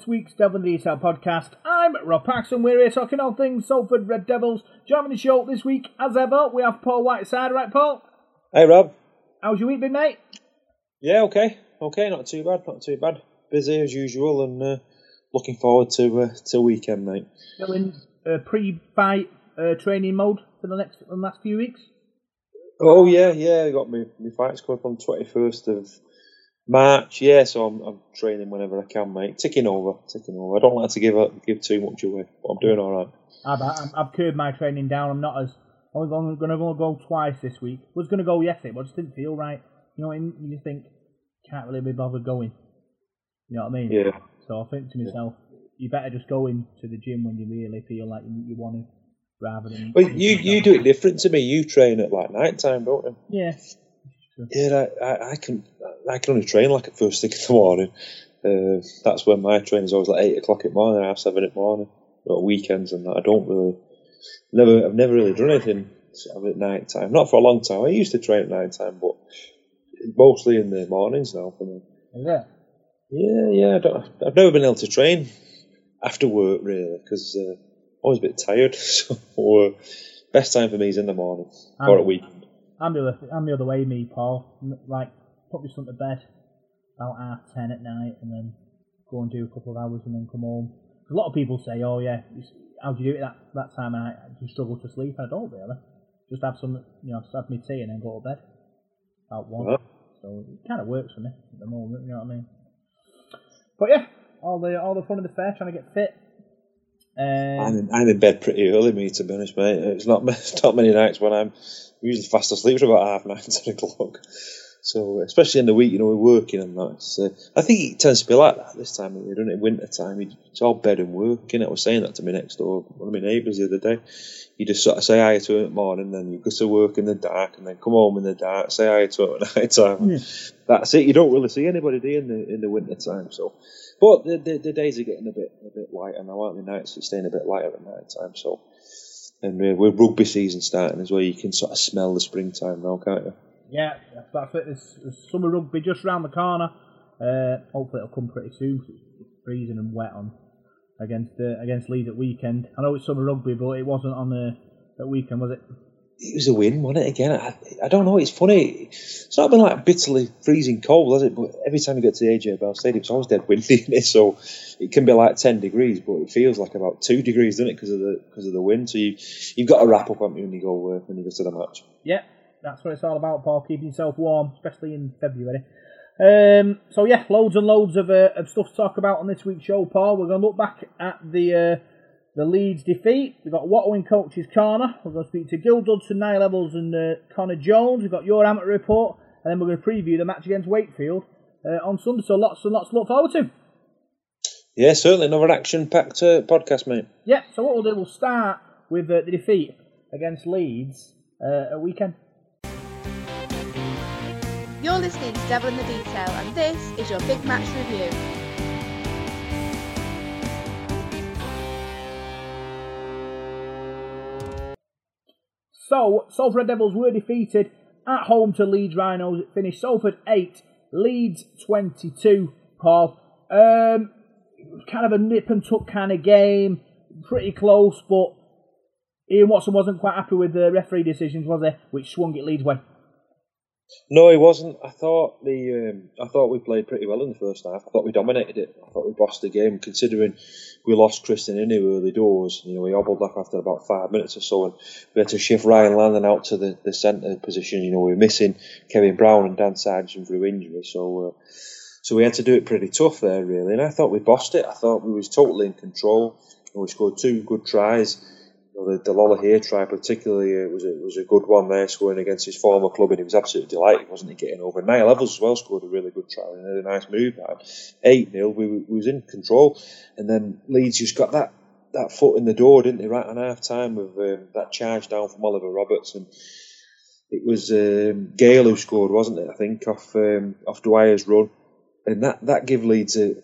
this week's Devil in the Detail podcast. I'm Rob Paxton. We're here talking all things Salford Red Devils. Joining the show this week, as ever, we have Paul Whiteside. Right, Paul? Hey, Rob. How's your week been, mate? Yeah, okay, okay, not too bad, not too bad. Busy as usual, and uh, looking forward to uh, to weekend, mate. Still in uh, pre-fight uh, training mode for the next the last few weeks. Oh yeah, yeah. I got my my fights coming up on twenty first of March. Yeah, so I'm I'm training whenever I can, mate. Ticking over, ticking over. I don't like to give up, give too much away, but I'm doing all right. I've, I've, curbed my training down. I'm not as I'm going to go twice this week. Was going to go yesterday, but I just didn't feel right. You know, and you think can't really be bothered going. You know what I mean? Yeah. So I think to myself, you better just go into the gym when you really feel like you, you want to, rather than. But you you do it different to me. You train at like night time, don't you? Yeah. Yeah, I, I, I can I can only train like at first thing in the morning. Uh, that's when my train is always like eight o'clock in the morning, half seven in the morning, or weekends and that. I don't really, never, I've never really done anything at night time. Not for a long time. I used to train at night time, but mostly in the mornings now for me. Yeah. Yeah, yeah. I don't, I've never been able to train after work really because uh, I'm always a bit tired. So uh, best time for me is in the morning or at weekend. I'm the other, I'm the other way, me, Paul. Like, put my son to bed about half ten at night, and then go and do a couple of hours, and then come home. A lot of people say, "Oh yeah, how do you do it that that time of night? Do struggle to sleep?" I don't really. Just have some, you know, just have my tea and then go to bed about one. So it kind of works for me at the moment. You know what I mean? But yeah, all the all the fun of the fair, trying to get fit. Um, I'm in, I'm in bed pretty early, me to be honest, mate. It's not it's not many nights when I'm usually fast asleep for about half nine, ten o'clock. So especially in the week, you know, we're working and that. So I think it tends to be like that this time of year, doesn't it? Winter time, it's all bed and work. innit? I was saying that to me next door, one of my neighbours the other day. You just sort of say hi to him in the morning, then you go to work in the dark, and then come home in the dark, say hi to him at night time. Yeah. That's it. You don't really see anybody do in the in the winter time. So, but the, the the days are getting a bit a bit lighter now, aren't they? Nights are staying a bit lighter at night time. So, and uh, with rugby season starting as well, you can sort of smell the springtime now, can't you? Yeah, that's it. There's, there's summer rugby just round the corner. Uh, hopefully it'll come pretty soon it's freezing and wet on against uh, against Leeds at weekend. I know it's summer rugby, but it wasn't on the at weekend, was it? It was a win, wasn't it? Again, I, I don't know. It's funny. It's not been like bitterly freezing cold, has it? But every time you get to the AJ Bell Stadium, it's always dead windy, it? So it can be like ten degrees, but it feels like about two degrees, doesn't it? Because of the because of the wind. So you you've got to wrap up haven't you, when you go uh, when you go to the match. Yeah, that's what it's all about, Paul. Keeping yourself warm, especially in February. Um, so yeah, loads and loads of, uh, of stuff to talk about on this week's show, Paul. We're going to look back at the uh, the Leeds defeat. We've got Watto in Coach's Corner. We're going to speak to Gil Dudson, Niall Evalds, and uh, Connor Jones. We've got your amateur report, and then we're going to preview the match against Wakefield uh, on Sunday. So lots and lots to look forward to. Yeah, certainly another action-packed uh, podcast, mate. Yeah. So what we'll do, we'll start with uh, the defeat against Leeds uh, at weekend. You're listening to Devil in the Detail, and this is your big match review. So, Salford Devils were defeated at home to Leeds Rhinos. It finished Salford 8, Leeds 22, Paul. Um, kind of a nip and tuck kind of game. Pretty close, but Ian Watson wasn't quite happy with the referee decisions, was he? Which swung it Leeds' way. No, he wasn't. I thought the um, I thought we played pretty well in the first half. I thought we dominated it. I thought we bossed the game, considering we lost Krisnan Inu early doors. You know, he hobbled off after about five minutes or so, and we had to shift Ryan Lannon out to the, the centre position. You know, we were missing Kevin Brown and Dan Sarginson through injury, so uh, so we had to do it pretty tough there, really. And I thought we bossed it. I thought we was totally in control. And we scored two good tries. Know, the, the Lolohea try particularly was a, was a good one there, scoring against his former club, and he was absolutely delighted, wasn't he, getting over. Niall Evalds as well scored a really good try and a nice move. Eight 0 we, we was in control, and then Leeds just got that that foot in the door, didn't they? Right on half time with um, that charge down from Oliver Roberts, and it was um, Gale who scored, wasn't it? I think off um, off Dwyer's run, and that that gave Leeds a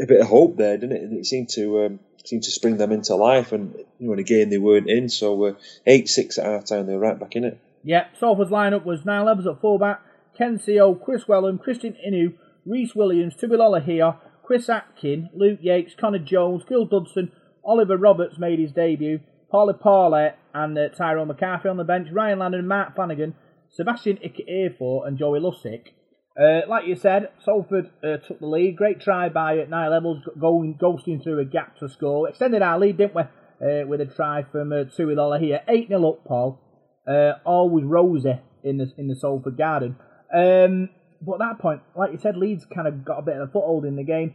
a bit of hope there, didn't it? And it seemed to um, seemed to spring them into life. And you know, and again they weren't in. So uh, eight six at half time, they were right back in it. Yeah, Salford's lineup was Niall Evalds at fullback, Ken Sio, Kris Welham, Krisnan Inu, Rhys Williams, Tui Lolohea, Chris Atkin, Luke Yates, Connor Jones, Gil Dudson, Oliver Roberts made his debut, Pauli Pauli and uh, Tyrone McCarthy on the bench, Ryan Lannon, Mark Flanagan, Sebastian Ike and Joey Lussick. Uh, like you said, Salford uh, took the lead. Great try by uh, Niall Evalds, going ghosting through a gap to score. Extended our lead, didn't we? Uh, with a try from uh, Tui Lolohea. 8 0 up, Paul. Uh, always rosy in the in the Salford Garden. Um, but at that point, like you said, Leeds kind of got a bit of a foothold in the game.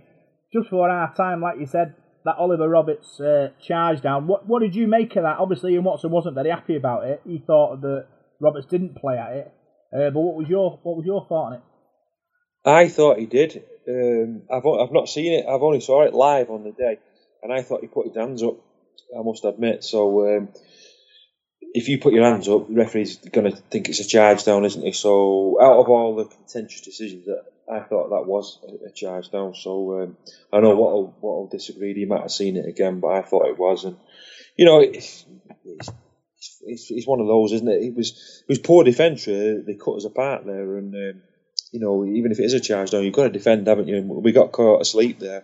Just for half time, like you said, that Oliver Roberts uh, charge down. What what did you make of that? Obviously, Ian Watson wasn't very happy about it. He thought that Roberts didn't play at it. Uh, but what was your what was your thought on it? I thought he did. Um, I've I've not seen it. I've only saw it live on the day, and I thought he put his hands up. I must admit. So um, if you put your hands up, the referee's going to think it's a charge down, isn't he? So out of all the contentious decisions, that I thought that was a, charge down. So um, I know what will what will disagree. He might have seen it again, but I thought it was, and you know, it's, it's, it's, it's one of those, isn't it? It was it was poor defence. Really. They cut us apart there, and um, you know, even if it is a charge down, you've got to defend, haven't you? And we got caught asleep there.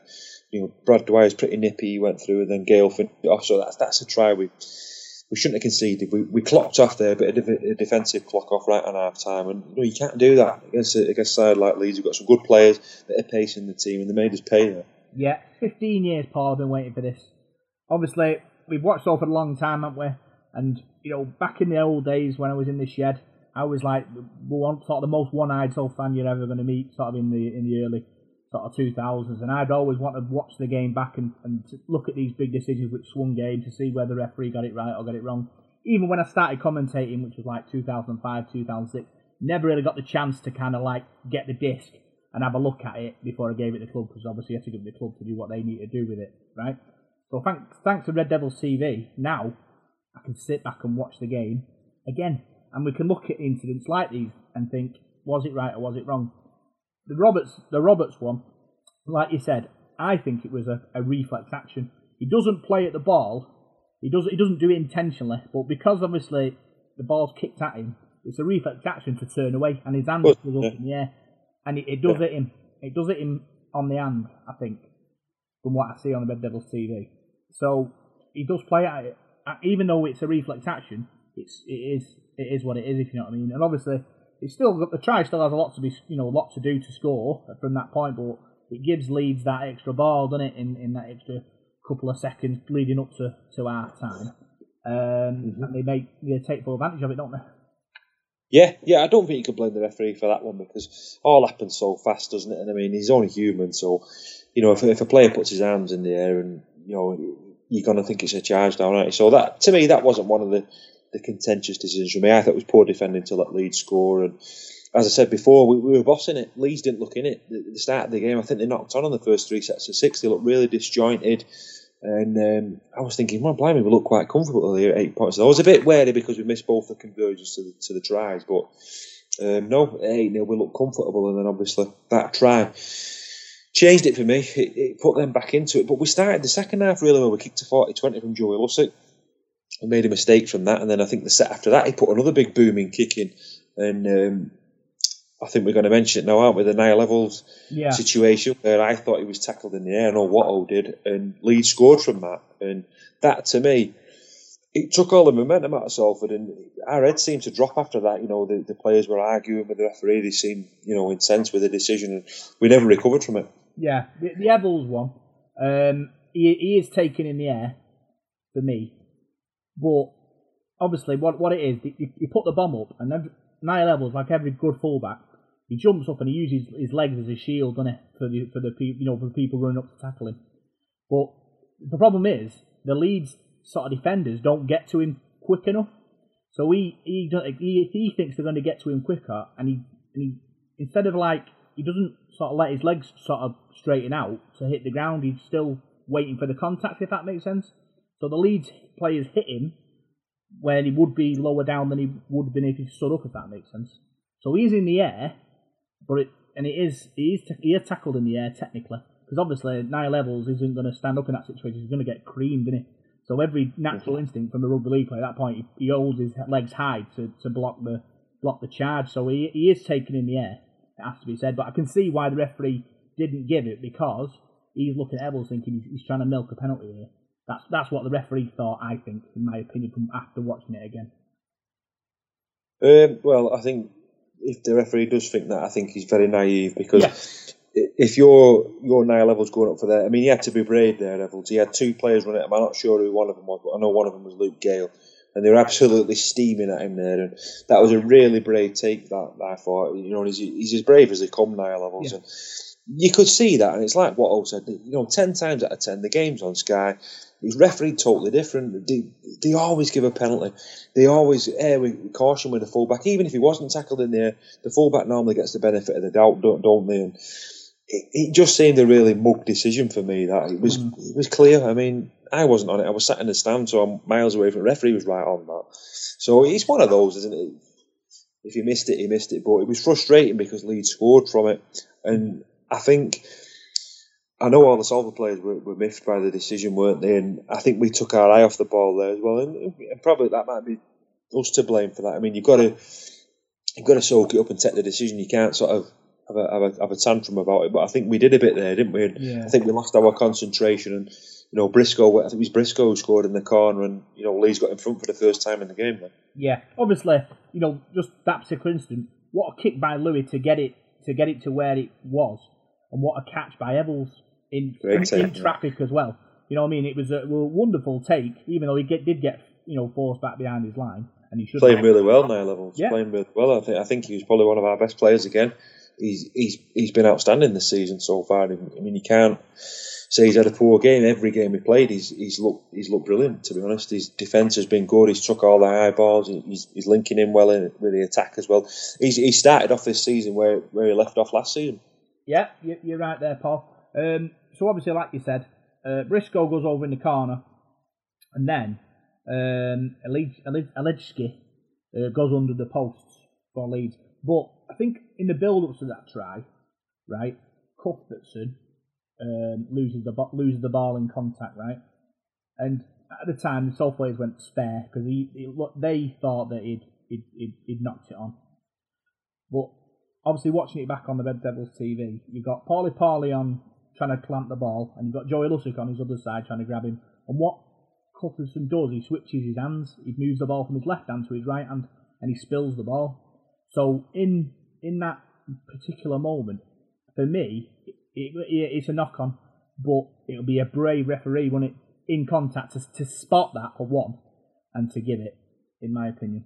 You know, Brad Dwyer's pretty nippy. He went through, and then Gale finished off. Oh, so that's that's a try we we shouldn't have conceded. We, we clocked off there, a bit of a defensive clock off right on half time, and you know you can't do that against a, against side like Leeds. We've got some good players, of pace in the team, and they made us pay there. Yeah, 15 years, Paul. I've been waiting for this. Obviously, we've watched all for a long time, haven't we? And you know, back in the old days when I was in the shed, I was like one sort of the most one-eyed soul fan you're ever going to meet, sort of in the in the early sort of 2000s, and I'd always want to watch the game back and, and look at these big decisions which swung games to see whether the referee got it right or got it wrong. Even when I started commentating, which was like 2005, 2006, never really got the chance to kind of like get the disc and have a look at it before I gave it to the club because obviously you have to give the club to do what they need to do with it, right? So thanks, thanks to Red Devils TV, now I can sit back and watch the game again and we can look at incidents like these and think, was it right or was it wrong? The Roberts, the Roberts one, like you said, I think it was a, a reflex action. He doesn't play at the ball. He does. He doesn't do it intentionally, but because obviously the ball's kicked at him, it's a reflex action to turn away, and his hand was yeah. up in the air, and it, it does Yeah. hit him. It does hit him on the hand, I think, from what I see on the Red Devils TV. So he does play at it, even though it's a reflex action. It's it is it is what it is, if you know what I mean. And obviously, it's still the try still has a lot to be you know a lot to do to score from that point, but it gives Leeds that extra ball, doesn't it? In in that extra couple of seconds leading up to to our time, um, and they make they take full advantage of it, don't they? Yeah, yeah, I don't think you can blame the referee for that one because all happens so fast, doesn't it? And I mean, he's only human, so you know, if, if a player puts his arms in the air and you know, you're going to think it's a charge down, aren't you? So that to me, that wasn't one of the, the contentious decisions for me. I thought it was poor defending to let Leeds score, and as I said before, we, we were bossing it. Leeds didn't look in it at the start of the game. I think they knocked on on the first three sets of six. They looked really disjointed. And um, I was thinking, well, blimey, we look quite comfortable here at eight points. I was a bit wary because we missed both the conversions to the, to the tries, but um, no, eight nil, we looked comfortable, and then obviously that try changed it for me. It, it put them back into it. But we started the second half really well. We kicked a 40-20 from Joey Lussick. Made a mistake from that, and then I think the set after that he put another big booming kick in, and um, I think we're going to mention it now, aren't we? The Niall Evalds Yeah. situation where I thought he was tackled in the air. and know Watto did, and Leeds scored from that. And that to me, it took all the momentum out of Salford, and our head seemed to drop after that. You know, the, the players were arguing with the referee. They seemed, you know, incensed with the decision, and we never recovered from it. Yeah, the, the Evalds one, um, he, he is taken in the air for me, but obviously what what it is, you, you put the bomb up, and then Niall Evalds, like every good fullback, he jumps up and he uses his legs as a shield, doesn't it, for the for the you know for people running up to tackle him. But the problem is the Leeds sort of defenders don't get to him quick enough. So he he he, he thinks they're going to get to him quicker, and he, and he instead of like he doesn't sort of let his legs sort of straighten out to hit the ground. He's still waiting for the contact, if that makes sense. So the Leeds players hit him when he would be lower down than he would have been if he stood up, if that makes sense. So he's in the air, but it and it is he is he is tackled in the air technically because obviously Niall Evalds isn't going to stand up in that situation. He's going to get creamed, isn't he? So every natural instinct from a rugby league player at that point, he, he holds his legs high to, to block the block the charge. So he he is taken in the air. It has to be said, but I can see why the referee didn't give it because he's looking at Evalds thinking he's, he's trying to milk a penalty here. That's that's what the referee thought. I think, in my opinion, from after watching it again. Um, well, I think if the referee does think that, I think he's very naive because i- if your your Niall Evalds going up for that, I mean, he had to be brave there, Evalds. He had two players running at him. I'm not sure who one of them was, but I know one of them was Luke Gale. And they were absolutely steaming at him there, and that was a really brave take. That I thought, you know, he's, he's as brave as they come, Niall Evalds, Yeah. and you could see that. And it's like Watto said, you know, ten times out of ten, the game's on Sky. He's refereed totally different. They, they always give a penalty. They always err with caution with the fullback. Even if he wasn't tackled in there, the fullback normally gets the benefit of the doubt, don't, don't they? And it, it just seemed a really mug decision for me. That it was mm. it was clear. I mean, I wasn't on it. I was sat in the stand, so I'm miles away from the referee. Was right on that. So it's one of those, isn't it? If he missed it, he missed it. But it was frustrating because Leeds scored from it, and I think I know all the Salford players were, were miffed by the decision, weren't they? And I think we took our eye off the ball there as well, and, and probably that might be us to blame for that. I mean, you've got to you've got to soak it up and take the decision. You can't sort of have a, have a, have a tantrum about it. But I think we did a bit there, didn't we? And Yeah. I think we lost our concentration. And you know, Briscoe, I think it was Briscoe who scored in the corner, and you know, Lee's got in front for the first time in the game. Then. Yeah, obviously, you know, just that particular instant, what a kick by Louis to get it to get it to where it was, and what a catch by Evalds in in, take, in yeah. traffic as well. You know what I mean? It was a, wonderful take, even though he get, did get you know forced back behind his line, and he should Playing really well now, Evalds. Yeah. Playing really well. I think I think he was probably one of our best players again. He's he's he's been outstanding this season so far. I mean, you can't say he's had a poor game. Every game he played, he's he's looked he's looked brilliant. To be honest, his defence has been good. He's took all the high balls. He's, he's linking in well in, with the attack as well. He's he started off this season where where he left off last season. Yeah, you- you're right there, Paul. Um, so obviously, like you said, uh, Briscoe goes over in the corner, and then um, Alej- uh, goes under the posts for Leeds. But I think in the build-up to that try, right, Cuthbertson um, loses the loses the ball in contact, right, and at the time the South players went spare because he, he they thought that he'd, he'd, he'd, he'd knocked it on. But obviously, watching it back on the Red Devils TV, you've got Pauli Pauli on trying to clamp the ball, and you've got Joey Lussick on his other side trying to grab him. And what Cuthbertson does, he switches his hands, he moves the ball from his left hand to his right hand, and he spills the ball. So in in that particular moment, for me, it, it, it's a knock on, but it'll be a brave referee when it in contact to, to spot that for one, and to give it, in my opinion.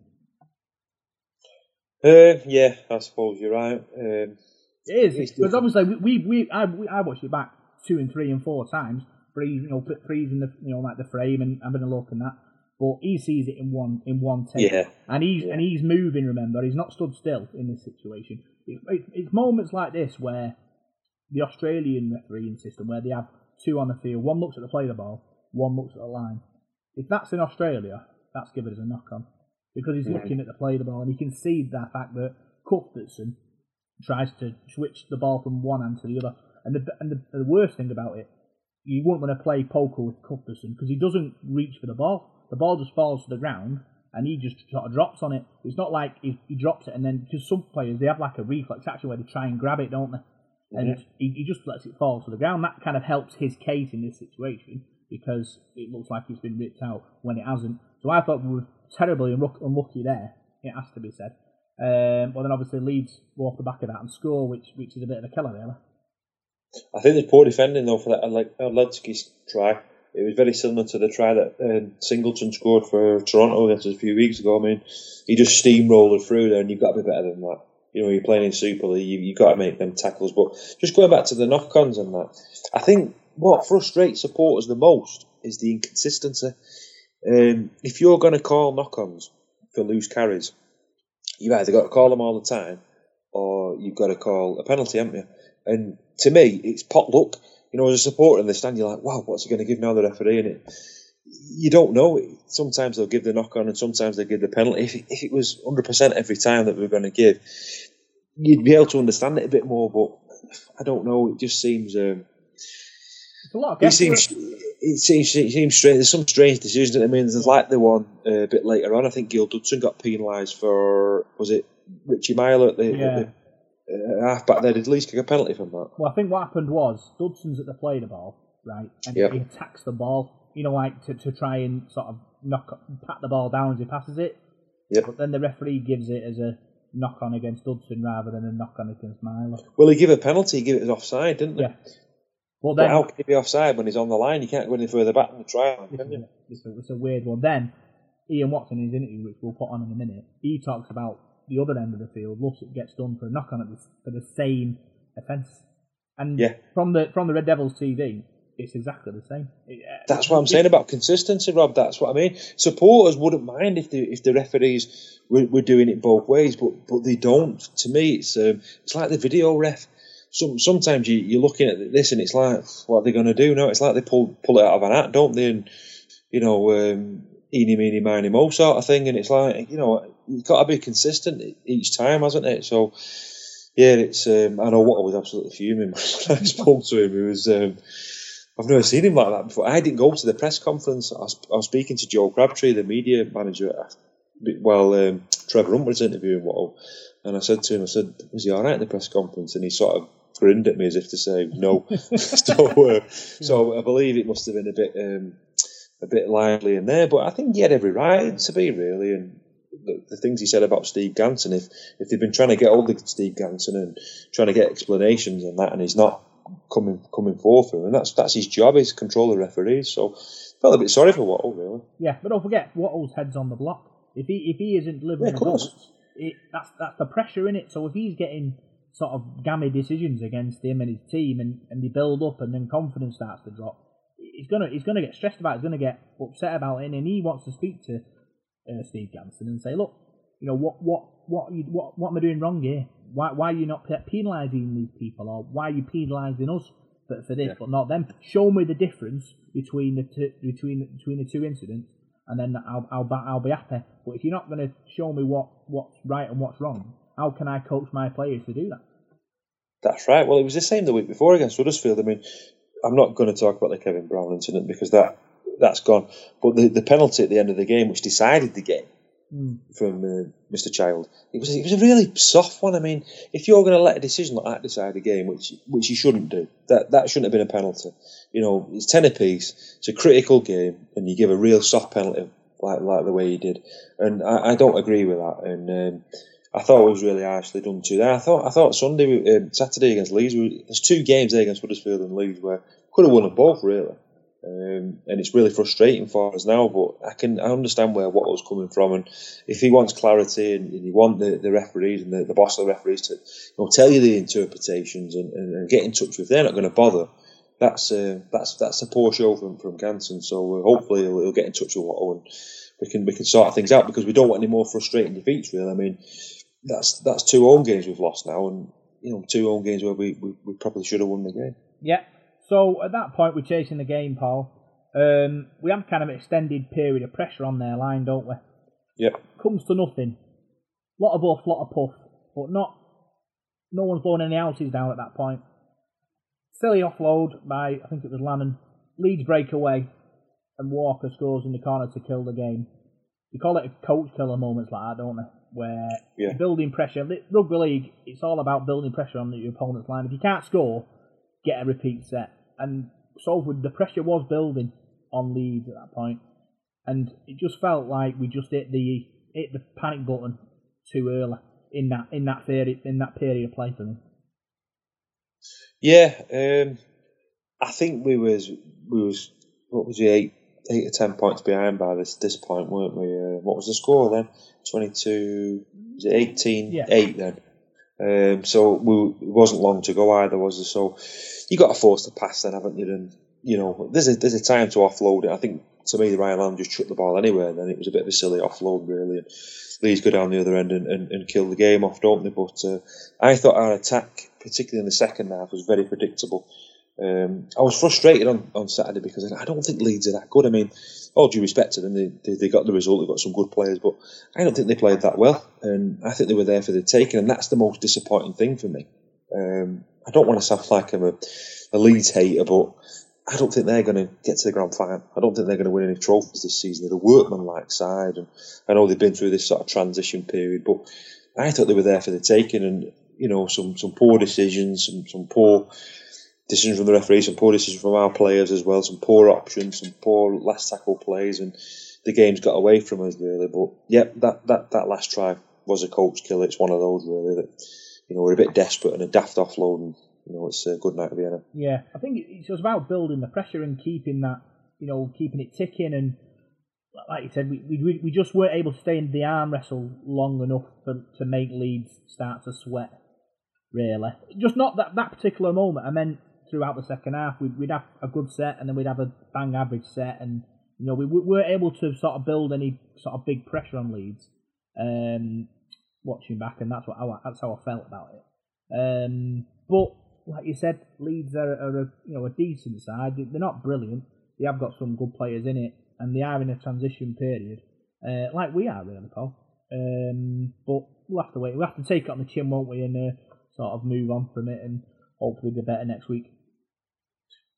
Uh, yeah, I suppose you're right. Um, It is because obviously we, we, we I, we, I watched it back two and three and four times, freeze you know freezing the you know like the frame and having a look and that. But he sees it in one in one take, Yeah. and he's Yeah. and he's moving. Remember, he's not stood still in this situation. It, it, it's moments like this where the Australian refereeing system, where they have two on the field, one looks at the play of the ball, one looks at the line. If that's in Australia, that's given as a knock on because he's Mhm. looking at the play of the ball and he can see the fact that Cuthbertson tries to switch the ball from one hand to the other. And the and the, the worst thing about it, you wouldn't want to play poker with Cuthbertson because he doesn't reach for the ball. The ball just falls to the ground and he just sort of drops on it. It's not like he, he drops it and then because some players they have like a reflex action where they try and grab it, don't they? And he, he just lets it fall to the ground. That kind of helps his case in this situation because it looks like it's been ripped out when it hasn't. So I thought we were terribly unluck- unlucky there. It has to be said. Um, but then obviously Leeds go off the back of that and score, which which is a bit of a killer, really. I think there's poor defending though for that like Ledski's try. It was very similar to the try that um, Singleton scored for Toronto against us a few weeks ago. I mean, he just steamrolled through there, and you've got to be better than that. You know, you're playing in Super League, you, you've got to make them tackles. But just going back to the knock-ons and that, I think what frustrates supporters the most is the inconsistency. Um, if you're going to call knock-ons for loose carries, you've either got to call them all the time, or you've got to call a penalty, haven't you? And to me, it's pot luck. You know, as a supporter in the stand, you're like, wow, what's he going to give now, the referee? And it, you don't know. Sometimes they'll give the knock on and sometimes they give the penalty. If it, if it was 100% every time that we are going to give, you'd be able to understand it a bit more, but I don't know. It just seems. Um, a lot It seems, it seems, it seems strange. There's some strange decisions. I mean, there's like the one uh, a bit later on. I think Gil Dudson got penalised for was it Richie Myler at the, Yeah. at the uh, half back there? Did Leeds kick a penalty from that? Well, I think what happened was Dudson's at the play the ball, right, and Yep. he attacks the ball. You know, like to, to try and sort of knock, pat the ball down as he passes it. Yep. But then the referee gives it as a knock on against Dudson rather than a knock on against Myler. Well, he gave a penalty. He gave it as offside, didn't he? Yeah. Well, But then how can he be offside when he's on the line? You can't go any further back than the try line, can you? it's, a, it's a weird one. Then Ian Watson, in his interview, which we'll put on in a minute, he talks about the other end of the field. Lussick gets done for a knock on at the, for the same offence, and Yeah. from the from the Red Devils TV, it's exactly the same. Uh, That's what I'm saying about consistency, Rob. That's what I mean. Supporters wouldn't mind if the if the referees were, were doing it both ways, but but they don't. To me, it's um, it's like the video ref. Some sometimes you you're looking at this and it's like, what are they going to do now? It's like they pull pull it out of an hat, don't they? And you know, um, eeny meeny miny mo sort of thing. And it's like, you know, you've got to be consistent each time, hasn't it? So. Yeah, it's. Um, I know what I was absolutely fuming when I spoke to him. He was. Um, I've never seen him like that before. I didn't go to the press conference. I was, I was speaking to Joe Crabtree, the media manager, while um, Trevor Hunt was interviewing Watto. And I said to him, I said, was he all right at the press conference? And he sort of grinned at me as if to say, no. so, uh, so I believe it must have been a bit um, a bit lively in there. But I think he had every right to be, really. And the, the things he said about Steve Ganson, if, if they've been trying to get hold of Steve Ganson and trying to get explanations and that, and he's not coming coming forth with and that's that's his job, is control the referees. So felt a bit sorry for Watto, really. Yeah, but don't forget, Watto's head's on the block. If he if he isn't delivering Yeah, of course. results, it, that's that's the pressure in it. So if he's getting sort of gammy decisions against him and his team, and, and they build up, and then confidence starts to drop, he's gonna he's gonna get stressed about. it, He's gonna get upset about it, and he wants to speak to uh, Steve Ganson and say, look, you know what what what you, what what am I doing wrong here? Why why are you not penalising these people, or why are you penalising us for, for this Yeah. but not them? Show me the difference between the two, between between the two incidents, and then I'll I'll I'll be happy. But if you're not going to show me what what's right and what's wrong, how can I coach my players to do that? That's right. Well, it was the same the week before against Huddersfield. I mean, I'm not going to talk about the Kevin Brown incident because that that's gone. But the, the penalty at the end of the game, which decided the game Mm. from uh, Mr. Child, it was it was a really soft one. I mean, if you're going to let a decision like that decide a game, which which you shouldn't do, that that shouldn't have been a penalty. You know, it's ten apiece. It's a critical game, and you give a real soft penalty like like the way he did, and I, I don't agree with that. And um, I thought it was really harshly done too. There, I thought I thought Sunday, um, Saturday against Leeds, we- there's two games there against Huddersfield and Leeds where could have won them both really, um, and it's really frustrating for us now. But I can I understand where Watto's coming from, and if he wants clarity and, and you want the, the referees and the, the boss of the referees to you know, tell you the interpretations and, and, and get in touch with, they're not going to bother. That's uh, that's that's a poor show from from Ganson. So uh, hopefully he'll, he'll get in touch with Watto and we can we can sort things out because we don't want any more frustrating defeats. Really, I mean that's that's two home games we've lost now, and you know two home games where we, we, we probably should have won the game. Yeah. So at that point, we're chasing the game, Paul. Um, we have kind of an extended period of pressure on their line, don't we? Yep. Comes to nothing. Lot of buff, lot of puff, but not. No one's blowing any houses down at that point. Silly offload by I think it was Lannon. Leeds break away, and Walker scores in the corner to kill the game. You call it a coach killer moments like that, don't they? Where Yeah. building pressure. Rugby league, it's all about building pressure on your opponent's line. If you can't score, get a repeat set. And Salford, the pressure was building on Leeds at that point, and it just felt like we just hit the hit the panic button too early in that in that period in that period of play for me. Yeah, um, I think we was we was what was it eight eight or ten points behind by this this point, weren't we? Uh, what was the score then? Twenty two. Was it 18 Yeah. 8 then? Um, so we, it wasn't long to go either, was there? So you got to force the pass then, haven't you? And you know, there's a there's a time to offload it. I think to me, the Ryan Lannon just chucked the ball anywhere. And then it was a bit of a silly offload, really. And Leeds go down the other end and, and, and kill the game off, don't they? But uh, I thought our attack, particularly in the second half, was very predictable. Um, I was frustrated on, on Saturday because I don't think Leeds are that good. I mean, all due respect to them, they, they, they got the result, they've got some good players, but I don't think they played that well. And I think they were there for the taking, and that's the most disappointing thing for me. Um, I don't want to sound like I'm a, a Leeds hater, but I don't think they're going to get to the grand final. I don't think they're going to win any trophies this season. They're a workmanlike side, and I know they've been through this sort of transition period, but I thought they were there for the taking, and you know, some some poor decisions, some some poor decisions from the referees, some poor decisions from our players as well, some poor options, some poor last tackle plays, and the game's got away from us really. But yeah, that that that last try was a coach kill. It's one of those really that you know we're a bit desperate and a daft offload, and you know it's a good night be in. Yeah, I think it's about building the pressure and keeping that, you know, keeping it ticking. And like you said, we we, we just weren't able to stay in the arm wrestle long enough for, to make Leeds start to sweat. Really, just not that that particular moment. I meant throughout the second half, we'd, we'd have a good set and then we'd have a bang average set, and you know we, we weren't able to sort of build any sort of big pressure on Leeds. Um, watching back, and that's what I, that's how I felt about it. Um, but like you said, Leeds are, are a you know a decent side. They're not brilliant. They have got some good players in it, and they are in a transition period, uh, like we are really, Paul. Um, but we'll have to wait. We'll have to take it on the chin, won't we, and uh, sort of move on from it, and hopefully be better next week.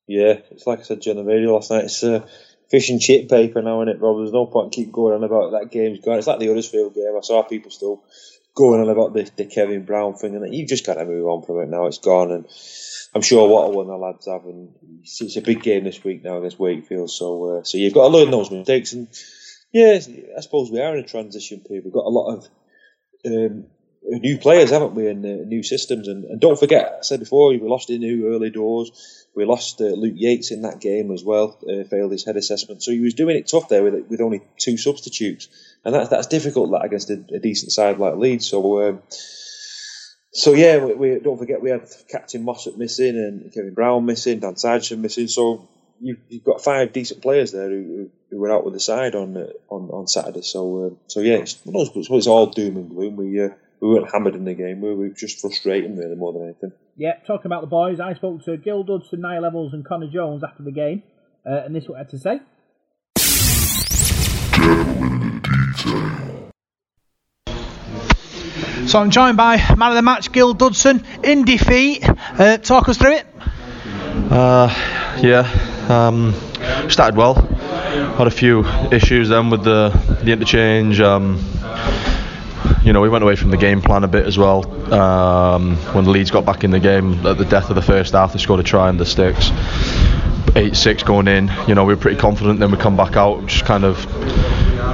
Yeah, it's like I said during the radio last night. It's uh, fish and chip paper now, in it, Rob? There's no point keep going on about that game's gone. It's like the Huddersfield game. I saw people still going on about the, the Kevin Brown thing, and you've just got to move on from it now. It's gone, and I'm sure what a one the lads have, and it's a big game this week now against Wakefield. So, uh, so you've got to learn those mistakes, and yeah, I suppose we are in a transition period. We've got a lot of um, new players, haven't we, and uh, new systems, and, and, don't forget, I said before, we lost Inu early doors. We lost uh, Luke Yates in that game as well, uh, failed his head assessment. So he was doing it tough there with with only two substitutes, and that's that's difficult that against a, a decent side like Leeds. So. Um, so yeah, we, we, don't forget we had Captain Mossop missing and Kevin Brown missing, Dan Sarginson missing. So you've, you've got five decent players there who, who were out with the side on uh, on, on Saturday. So um, so yeah, it's, it's all doom and gloom. We uh, we weren't hammered in the game. We were just frustrating really more than anything. Yeah, talking about the boys, I spoke to Gil Dudson, Niall Evalds, and Connor Jones after the game, uh, and this is what I had to say. So I'm joined by man of the match, Gil Dudson, in defeat. Uh, talk us through it. Uh, yeah, um, started well. Had a few issues then with the the interchange. Um, you know, we went away from the game plan a bit as well. Um, when the Leeds got back in the game at the death of the first half, they scored a try in the sticks. 8-6 going in. You know, we were pretty confident. Then we come back out, just kind of,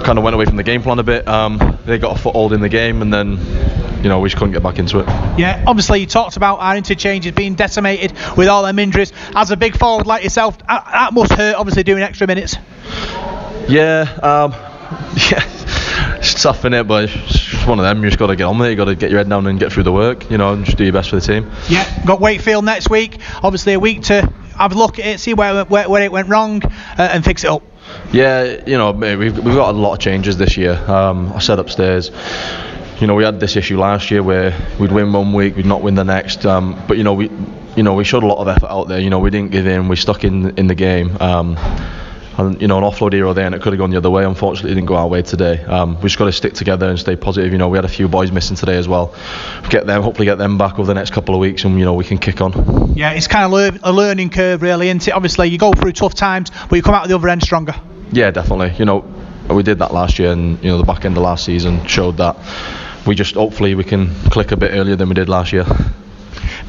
kind of went away from the game plan a bit. Um, they got a foothold in the game, and then, you know, we just couldn't get back into it. Yeah, obviously you talked about our interchanges being decimated with all them injuries. As a big forward like yourself, that must hurt. Obviously doing extra minutes. Yeah, um, yeah, it's tough in it, but it's one of them. You just got to get on with it. You got to get your head down and get through the work. You know, and just do your best for the team. Yeah, got Wakefield next week. Obviously a week to have a look at it, see where where, where it went wrong, uh, and fix it up. Yeah, you know, we've we've got a lot of changes this year. Um, I said upstairs. You know, we had this issue last year where we'd win one week, we'd not win the next. Um, but you know, we, you know, we showed a lot of effort out there. You know, we didn't give in. We stuck in in the game. Um, and you know an offload hero there and it could have gone the other way. Unfortunately it didn't go our way today. Um, we just got to stick together and stay positive. You know we had a few boys missing today as well. Get them hopefully get them back over the next couple of weeks and you know we can kick on. Yeah it's kind of lear- a learning curve really isn't it? Obviously you go through tough times but you come out the other end stronger. Yeah definitely. You know we did that last year and you know the back end of last season showed that we just hopefully we can click a bit earlier than we did last year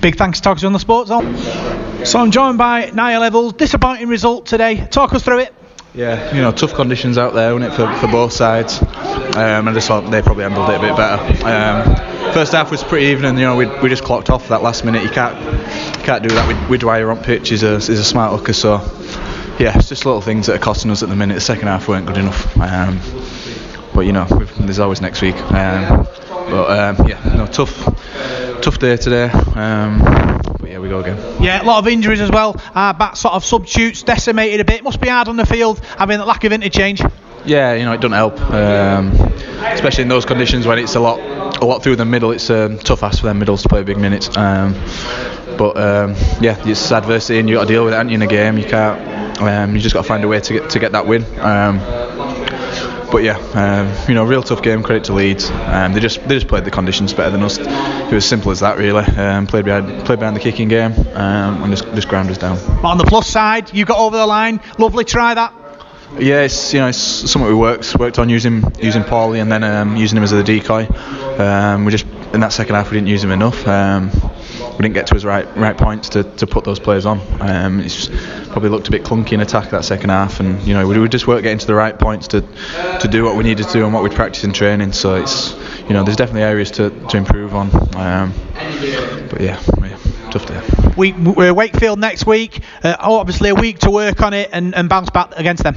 Big thanks to Talkers on the Sports Zone. So I'm joined by Niall Evalds. Disappointing result today. Talk us through it. Yeah, you know, tough conditions out there, wasn't it, for, for both sides. Um, I just thought they probably handled it a bit better. Um, first half was pretty even, and you know, we, we just clocked off that last minute. You can't can't do that with, with Dwyer on pitch. He's a, he's a smart hooker, so yeah, it's just little things that are costing us at the minute. The second half weren't good enough. Um, but you know, there's always next week. Um, but um, yeah, no, tough, tough day today. Um, but yeah, we go again. Yeah, a lot of injuries as well. Our back sort of substitutes decimated a bit. Must be hard on the field having that lack of interchange. Yeah, you know, it doesn't help, um, especially in those conditions when it's a lot, a lot through the middle. It's um, tough ask for them middles to play big minutes. Um, but um, yeah, it's adversity and you got to deal with it. Aren't you in a game, you can't. Um, you just got to find a way to get to get that win. But yeah, um, you know, real tough game. Credit to Leeds. Um, they just they just played the conditions better than us. It was simple as that, really. Um, played behind played behind the kicking game, um, and just just ground us down. But on the plus side, you got over the line. Lovely try that. Yeah, it's you know it's something we worked worked on using using Pauli and then um, using him as a decoy. Um, we just in that second half we didn't use him enough. We didn't get to his right right points to, to put those players on. Um, it's probably looked a bit clunky in attack that second half, and you know we, we just weren't getting to the right points to to do what we needed to do and what we'd practice in training. So it's you know there's definitely areas to, to improve on. Um, but yeah, yeah, tough day. We, we're Wakefield next week. Uh, obviously, a week to work on it and, and bounce back against them.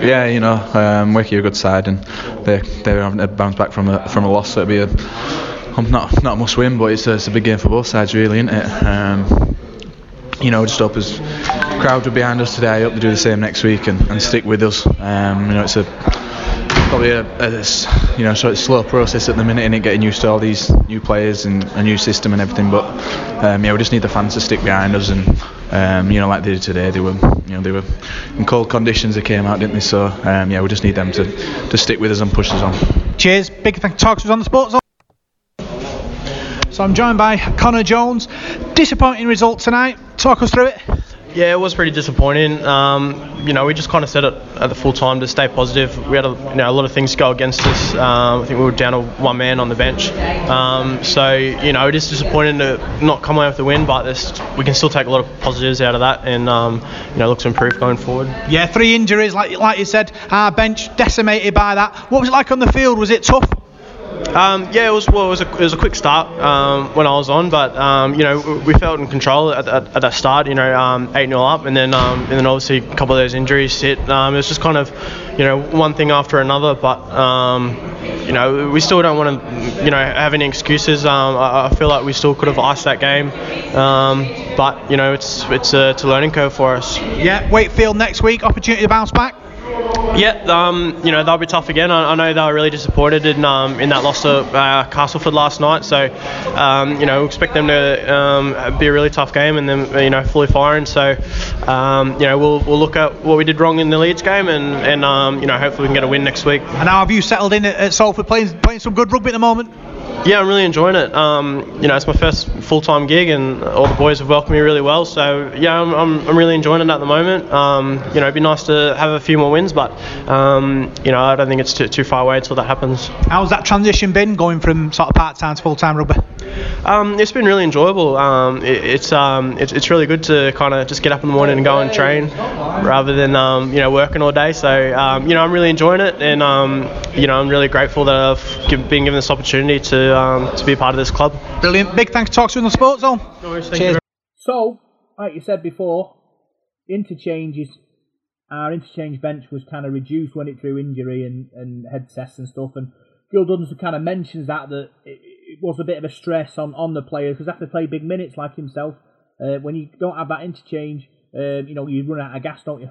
Yeah, you know, um, Wakey are a good side, and they they're having to bounce back from a from a loss. So it'll be a not not a must win, but it's a, it's a big game for both sides, really, isn't it? Um, you know, just hope as crowd are behind us today. I hope they do the same next week and, and stick with us. Um, you know, it's a probably a, a you know sort of slow process at the minute in it getting used to all these new players and a new system and everything. But um, yeah, we just need the fans to stick behind us and um, you know like they did today. They were you know they were in cold conditions. They came out, didn't they? So um, yeah, we just need them to, to stick with us and push us on. Cheers. Big thanks talks was on the sports. So I'm joined by Connor Jones. Disappointing result tonight. Talk us through it. Yeah, it was pretty disappointing. Um, you know, we just kind of said it at the full time to stay positive. We had a, you know, a lot of things go against us. Um, I think we were down to one man on the bench. Um, so, you know, it is disappointing to not come away with the win, but we can still take a lot of positives out of that and, um, you know, look to improve going forward. Yeah, three injuries, like like you said. Our bench decimated by that. What was it like on the field? Was it tough? Um, yeah, it was well. It was a, it was a quick start um, when I was on, but um, you know we felt in control at, at, at that start. You know, um, eight 0 up, and then um, and then obviously a couple of those injuries hit. Um, it was just kind of you know one thing after another, but you know we still don't want to you know have any excuses. I, I feel like we still could have iced that game, but you know it's it's a, it's a learning curve for us. Yeah, Wakefield next week. Opportunity to bounce back. Yeah, um, you know they'll be tough again. I, I know they were really disappointed in um, in that loss to uh, Castleford last night. So, um, you know, expect them to um, be a really tough game and then you know fully firing. So, um, you know, we'll, we'll look at what we did wrong in the Leeds game and and um, you know hopefully we can get a win next week. And how have you settled in at, at Salford playing playing some good rugby at the moment? Yeah, I'm really enjoying it. Um, you know, it's my first full-time gig, and all the boys have welcomed me really well. So yeah, I'm, I'm, I'm really enjoying it at the moment. Um, you know, it'd be nice to have a few more wins, but um, you know, I don't think it's too, too far away until that happens. How's that transition been going from sort of part time to full time rugby? Um, it's been really enjoyable. Um, it, it's, um, it's it's really good to kind of just get up in the morning and go and train, rather than um, you know working all day. So um, you know I'm really enjoying it, and um, you know I'm really grateful that I've been given this opportunity to um, to be a part of this club. Brilliant. Big thanks to Talks in the Sports Zone. Cheers. So, like you said before, interchanges, our interchange bench was kind of reduced when it through injury and, and head tests and stuff. And Gil Dudson kind of mentions that that it, it was a bit of a stress on, on the players because they have to play big minutes like himself. Uh, when you don't have that interchange, um, you know you run out of gas, don't you?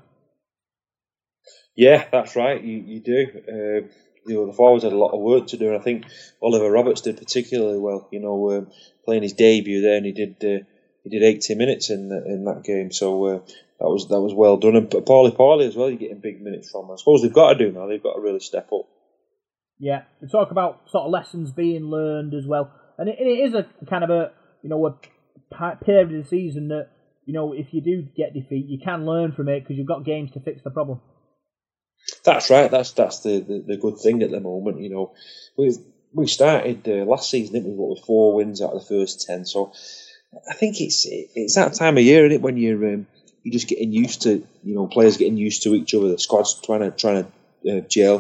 Yeah, that's right. You you do. Um, you know, the forwards had a lot of work to do, and I think Oliver Roberts did particularly well. You know, um, playing his debut there, and he did uh, he did 80 minutes in the, in that game. So uh, that was that was well done. And Pauli Pauli as well. You're getting big minutes from. I suppose they've got to do now. They've got to really step up. Yeah, we talk about sort of lessons being learned as well, and it, it is a kind of a you know a period of the season that you know if you do get defeat, you can learn from it because you've got games to fix the problem. That's right. That's that's the, the, the good thing at the moment. You know, we we started uh, last season, didn't we? What with four wins out of the first ten. So I think it's it's that time of year, isn't it, when you're um, you're just getting used to you know players getting used to each other. The squad's trying to trying to uh.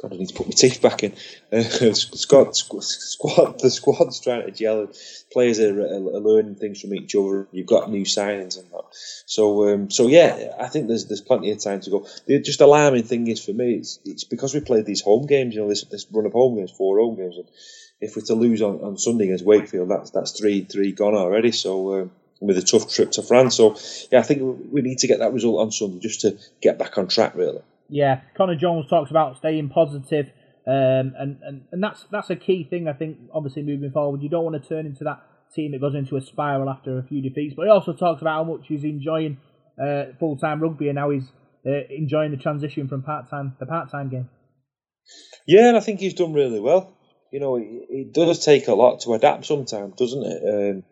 God, I need to put my teeth back in. Uh, squad, squad, the squad's trying to gel. And players are, are, are learning things from each other. You've got new signings and that. So, um, so yeah, I think there's there's plenty of time to go. The just alarming thing is for me, it's, it's because we played these home games. You know, this this run of home games, four home games, and if we're to lose on, on Sunday against Wakefield, that's that's three three gone already. So. Um, with a tough trip to France, so yeah, I think we need to get that result on Sunday just to get back on track, really. Yeah, Connor Jones talks about staying positive, um, and, and and that's that's a key thing. I think obviously moving forward, you don't want to turn into that team that goes into a spiral after a few defeats. But he also talks about how much he's enjoying uh, full time rugby and how he's uh, enjoying the transition from part time the part time game. Yeah, and I think he's done really well. You know, it, it does take a lot to adapt sometimes, doesn't it? Um,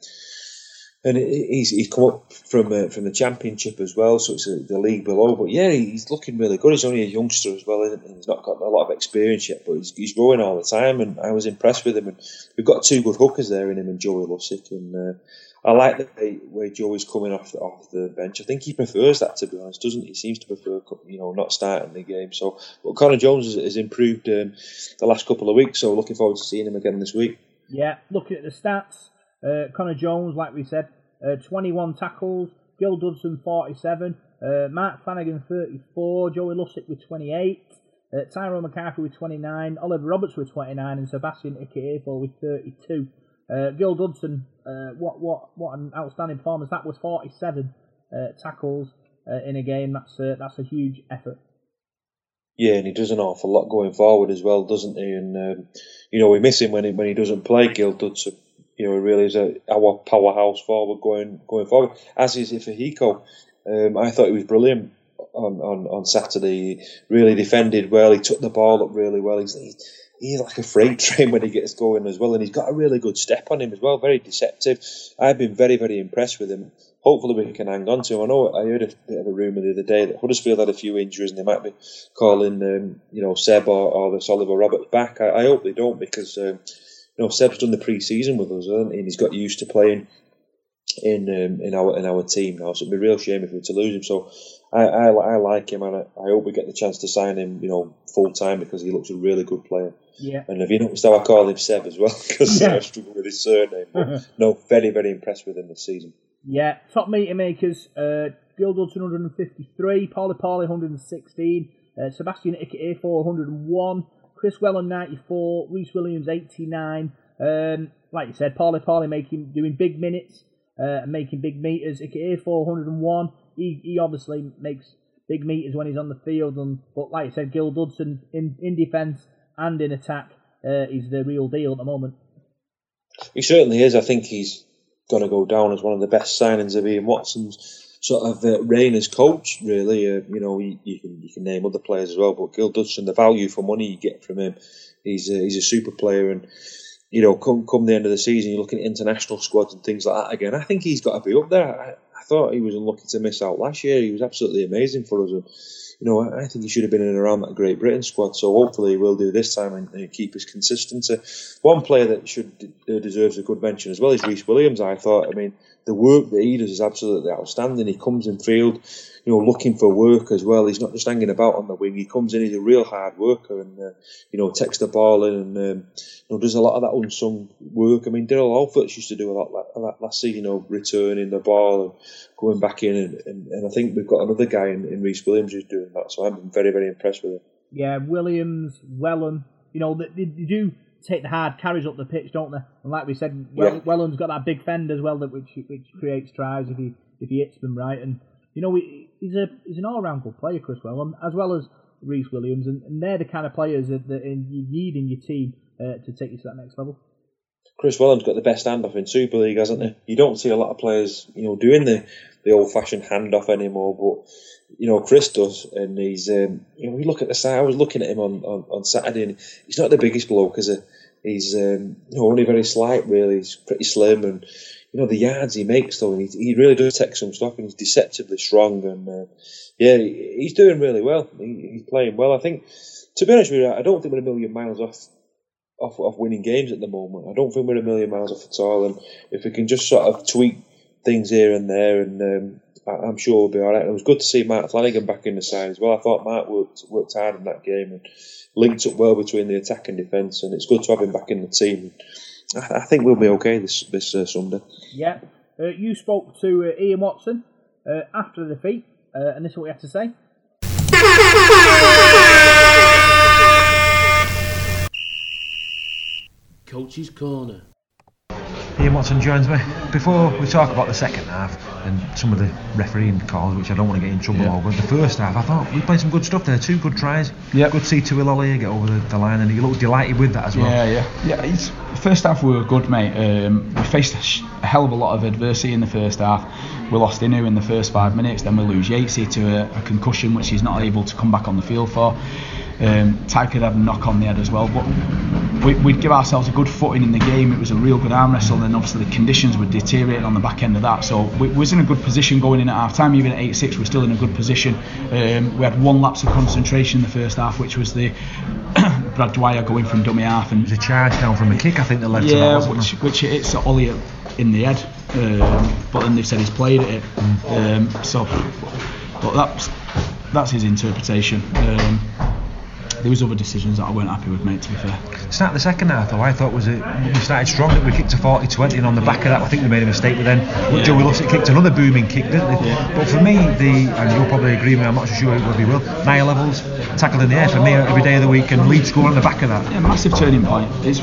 and he's he's come up from uh, from the championship as well, so it's uh the league below. But yeah, he's looking really good. He's only a youngster as well, he? He's not got a lot of experience yet, but he's, he's growing all the time. And I was impressed with him. And we've got two good hookers there in him and Joey Lussick. And uh, I like the way, way Joey's coming off the, off the bench. I think he prefers that to be honest, doesn't he? He seems to prefer you know not starting the game. So, but Connor Jones has, has improved um, the last couple of weeks. So looking forward to seeing him again this week. Yeah, looking at the stats, uh, Connor Jones, like we said, uh, 21 tackles, Gil Dudson 47, uh, Mark Flanagan 34, Joey Lussick with 28, uh, Tyrone McCarthy with 29, Oliver Roberts with 29, and Sebastian Ikahihifo with 32. Uh, Gil Dudson, uh, what what what an outstanding performance! That was 47 uh, tackles uh, in a game. That's that's a huge effort. Yeah, and he does an awful lot going forward as well, doesn't he? And um, you know we miss him when he when he doesn't play. Gil Dudson, you know, really is a our powerhouse forward going going forward. As is Ikahihifo. Um, I thought he was brilliant on, on, on Saturday. He really defended well. He took the ball up really well. He's, he, he's like a freight train when he gets going as well, and he's got a really good step on him as well. Very deceptive. I've been very very impressed with him. Hopefully we can hang on to him. I know I heard a bit of a rumour the other day that Huddersfield had a few injuries and they might be calling um, you know Seb or, or Oliver Roberts back. I, I hope they don't because um, you know Seb's done the pre-season with us and he's got used to playing in um, in our in our team now. So it'd be a real shame if we were to lose him. So I, I, I like him and I, I hope we get the chance to sign him you know full time because he looks a really good player. Yeah. And have you noticed how I call him Seb as well? Because Yeah. I struggle with his surname. But no, very, very impressed with him this season. Yeah, top meter makers, uh, Gil Dudson 153, Pauli Pauli 116, uh, Sebastian Ike 101, Kris Welham 94, Rhys Williams 89. Um, like you said, Pauli Pauli making doing big minutes, uh, making big meters. Ike 401. He he obviously makes big meters when he's on the field, and but like you said, Gil Dudson in in defence and in attack uh, is the real deal at the moment. He certainly is. I think he's going to go down as one of the best signings of Ian Watson's sort of uh, reign as coach. Really, uh, you know, you, you can you can name other players as well, but Gil Dudson, the value for money you get from him, he's a, he's a super player, and you know, come come the end of the season, you're looking at international squads and things like that again. I think he's got to be up there. I, I thought he was unlucky to miss out last year. He was absolutely amazing for us. And, you know, I think he should have been in and around that Great Britain squad. So hopefully he will do this time and, keep his consistency. One player that should uh, deserves a good mention as well is Rhys Williams. I thought. I mean, the work that he does is absolutely outstanding. He comes in field, you know, looking for work as well. He's not just hanging about on the wing. He comes in. He's a real hard worker and uh, you know takes the ball in and um, you know does a lot of that unsung work. I mean, Derrell Olpherts used to do a lot like that last season. You know, returning the ball and going back in, and, and, and I think we've got another guy in, in Rhys Williams who's doing that. So I'm very very impressed with him. Yeah, Williams, Welham, you know, they, they do take the hard carries up the pitch, don't they? And like we said, well, Yeah. Welham's got that big fend as well, that which which creates tries if he if he hits them right. And you know, he, he's a he's an all round good player, Kris Welham, as well as Rhys Williams, and, and they're the kind of players that, that you need in your team uh, to take you to that next level. Kris Welham's got the best handoff in Super League, hasn't he? You don't see a lot of players, you know, doing the, the old fashioned handoff anymore, but you know, Kris does, and he's, um, you know, we look at the side. I was looking at him on, on, on Saturday, and he's not the biggest bloke, is he? He's um, you know, only very slight, really. He's pretty slim, and you know the yards he makes, though, he, he really does take some stock, and he's deceptively strong, and uh, yeah, he- he's doing really well. He, he's playing well. I think, to be honest with you, I don't think we're a million miles off off, winning games at the moment. I don't think we're a million miles off at all. And if we can just sort of tweak things here and there, and um, I, I'm sure we'll be all right. And it was good to see Mark Flanagan back in the side as well. I thought Mark worked worked hard in that game and linked up well between the attack and defence. And it's good to have him back in the team. I, I think we'll be okay this this uh, Sunday. Yeah, uh, you spoke to uh, Ian Watson uh, after the defeat, uh, and this is what he had to say. Coach's Corner. Ian Watson joins me. Before we talk about the second half and some of the refereeing calls, which I don't want to get in trouble Yeah. over, the first half, I thought we played some good stuff there. Two good tries. Yep. Good to see Tuiloli get over the, the line, and he looked delighted with that as well. Yeah, yeah, yeah. It's, first half we were good, mate. Um, we faced a, sh- a hell of a lot of adversity in the first half. We lost Inu in the first five minutes, then we lose Yatesy to a, a concussion, which he's not able to come back on the field for. Um, Ty could have a knock on the head as well, but we, we'd give ourselves a good footing in the game. It was a real good arm wrestle, and obviously the conditions would deteriorate on the back end of that. So we was in a good position going in at half time. Even at 8 6, we're still in a good position. Um, we had one lapse of concentration in the first half, which was the Brad Dwyer going from dummy half. And It was a charge down from a kick, I think, that led to that, yeah, which, which hits Ollie in the head. Um, but then they've said he's played at it. Um, so, but that's that's his interpretation. There was other decisions that I weren't happy with, mate. To be fair. Start the second half though, I thought was it we started strong that we kicked to 40-20 and on the back of that I think we made a mistake but then Yeah. Joey kicked another booming kick didn't they? But for me the and you'll probably agree with me I'm not sure whether you will Niall Evalds tackled in the air for me every day of the week and lead score on the back of that Yeah, massive turning point. It's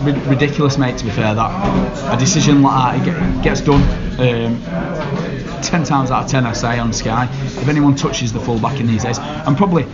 ri- ridiculous, mate. To be fair, that a decision like that get- gets done. Um, ten times out of ten, I say on Sky, if anyone touches the fullback in these days, I'm probably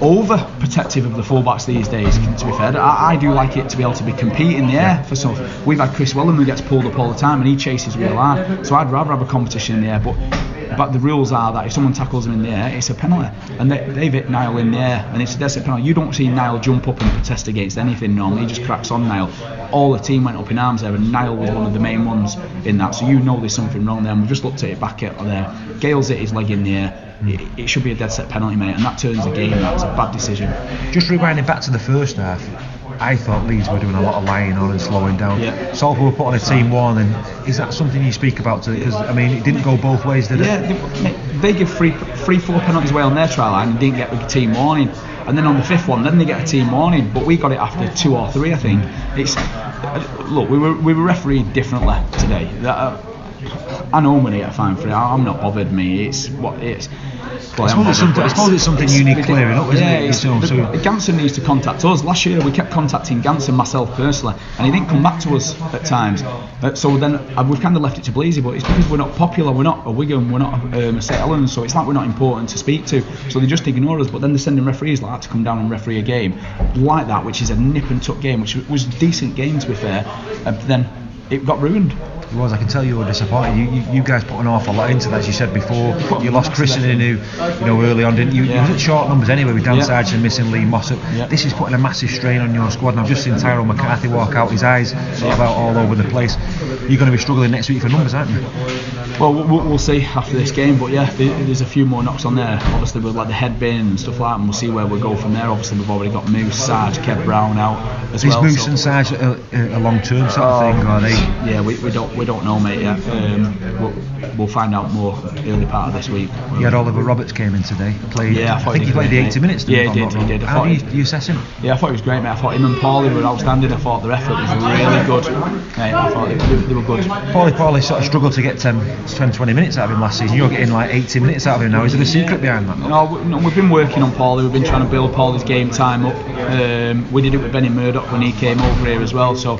over protective of the fullbacks these days. To be fair, I, I do like it to be able to be compete in the air for stuff. We've had Kris Welham who gets pulled up all the time and he chases real hard. So I'd rather have a competition in the air, but. But the rules are that if someone tackles him in the air, it's a penalty. And they, they've hit Niall in the air, and it's a desperate penalty. You don't see Niall jump up and protest against anything normally. He just cracks on Niall. All the team went up in arms there, and Niall was one of the main ones in that. So you know there's something wrong there. And we've just looked at it back at there. Gale's hit his leg in the air. It, it should be a dead set penalty, mate, and that turns the game. That's a bad decision. just rewinding back to the first half I thought Leeds were doing a lot of lying on and slowing down Yeah. Salford were put on a team warning is that something you speak about because I mean it didn't go both ways did it? Yeah, they, give three, three, four penalties away on their trial line and didn't get the team warning. And then on the fifth one, then they get a team warning. But we got it after two or three, I think. It's uh, look, we were we were refereed differently today. That, uh, I normally get a fine for it. I'm not bothered. Me, it's what it's. I suppose it's something- I suppose it's something you need clearing up, isn't yeah, it? So- so- Ganson needs to contact us. Last year we kept contacting Ganson myself personally, and he didn't come back to us at times. Uh, so then uh, we've kind of left it to Bleazy, but it's because we're not popular. We're not a Wigan. We're not um, a St Helens, so it's like we're not important to speak to. So they just ignore us. But then they're sending referees like that to come down and referee a game like that, which is a nip and tuck game, which was a decent game to be fair. Uh, but then it got ruined. Was. I can tell you were disappointed. You, you, you guys put an awful lot into that. As you said before, you lost Krisnan Inu, you know, early on, didn't you? You Yeah. was at short numbers anyway with Dan Yeah. Sargent missing Lee Mossop. Yeah. This is putting a massive strain on your squad. And I've just seen Tyrone McCarthy walk out. His eyes sort of out all over the place. You're going to be struggling next week for numbers, aren't you? Well, we'll, we'll see after this game, but yeah, there's a few more knocks on there. Obviously, with like the head bin and stuff like that, and we'll see where we go from there. Obviously, we've already got Moose, Sarge, Kev Brown out as Is well. Moose so- and Sarge a, a, a long-term sort of thing, or are they? Yeah, we, we don't we don't know, mate. Yet. Um, we'll, we'll find out more early part of this week. You had Oliver Roberts came in today. Played. Yeah, I I, thought think he played the great, 80 mate. minutes. Yeah, he did, he did. How do you, assess him? Yeah, I thought he was great, mate. I thought him and Pauli were outstanding. I thought the effort was really good. Mate, I thought they, they were good. Pauli Pauli sort of struggled to get 10, 10, 20 minutes out of him last season. You're getting like 80 minutes out of him now. Is there a secret behind that? No, we- no, we've been working on Pauli. We've been trying to build Pauli's game time up. Um, we did it with Benny Murdoch when he came over here as well. So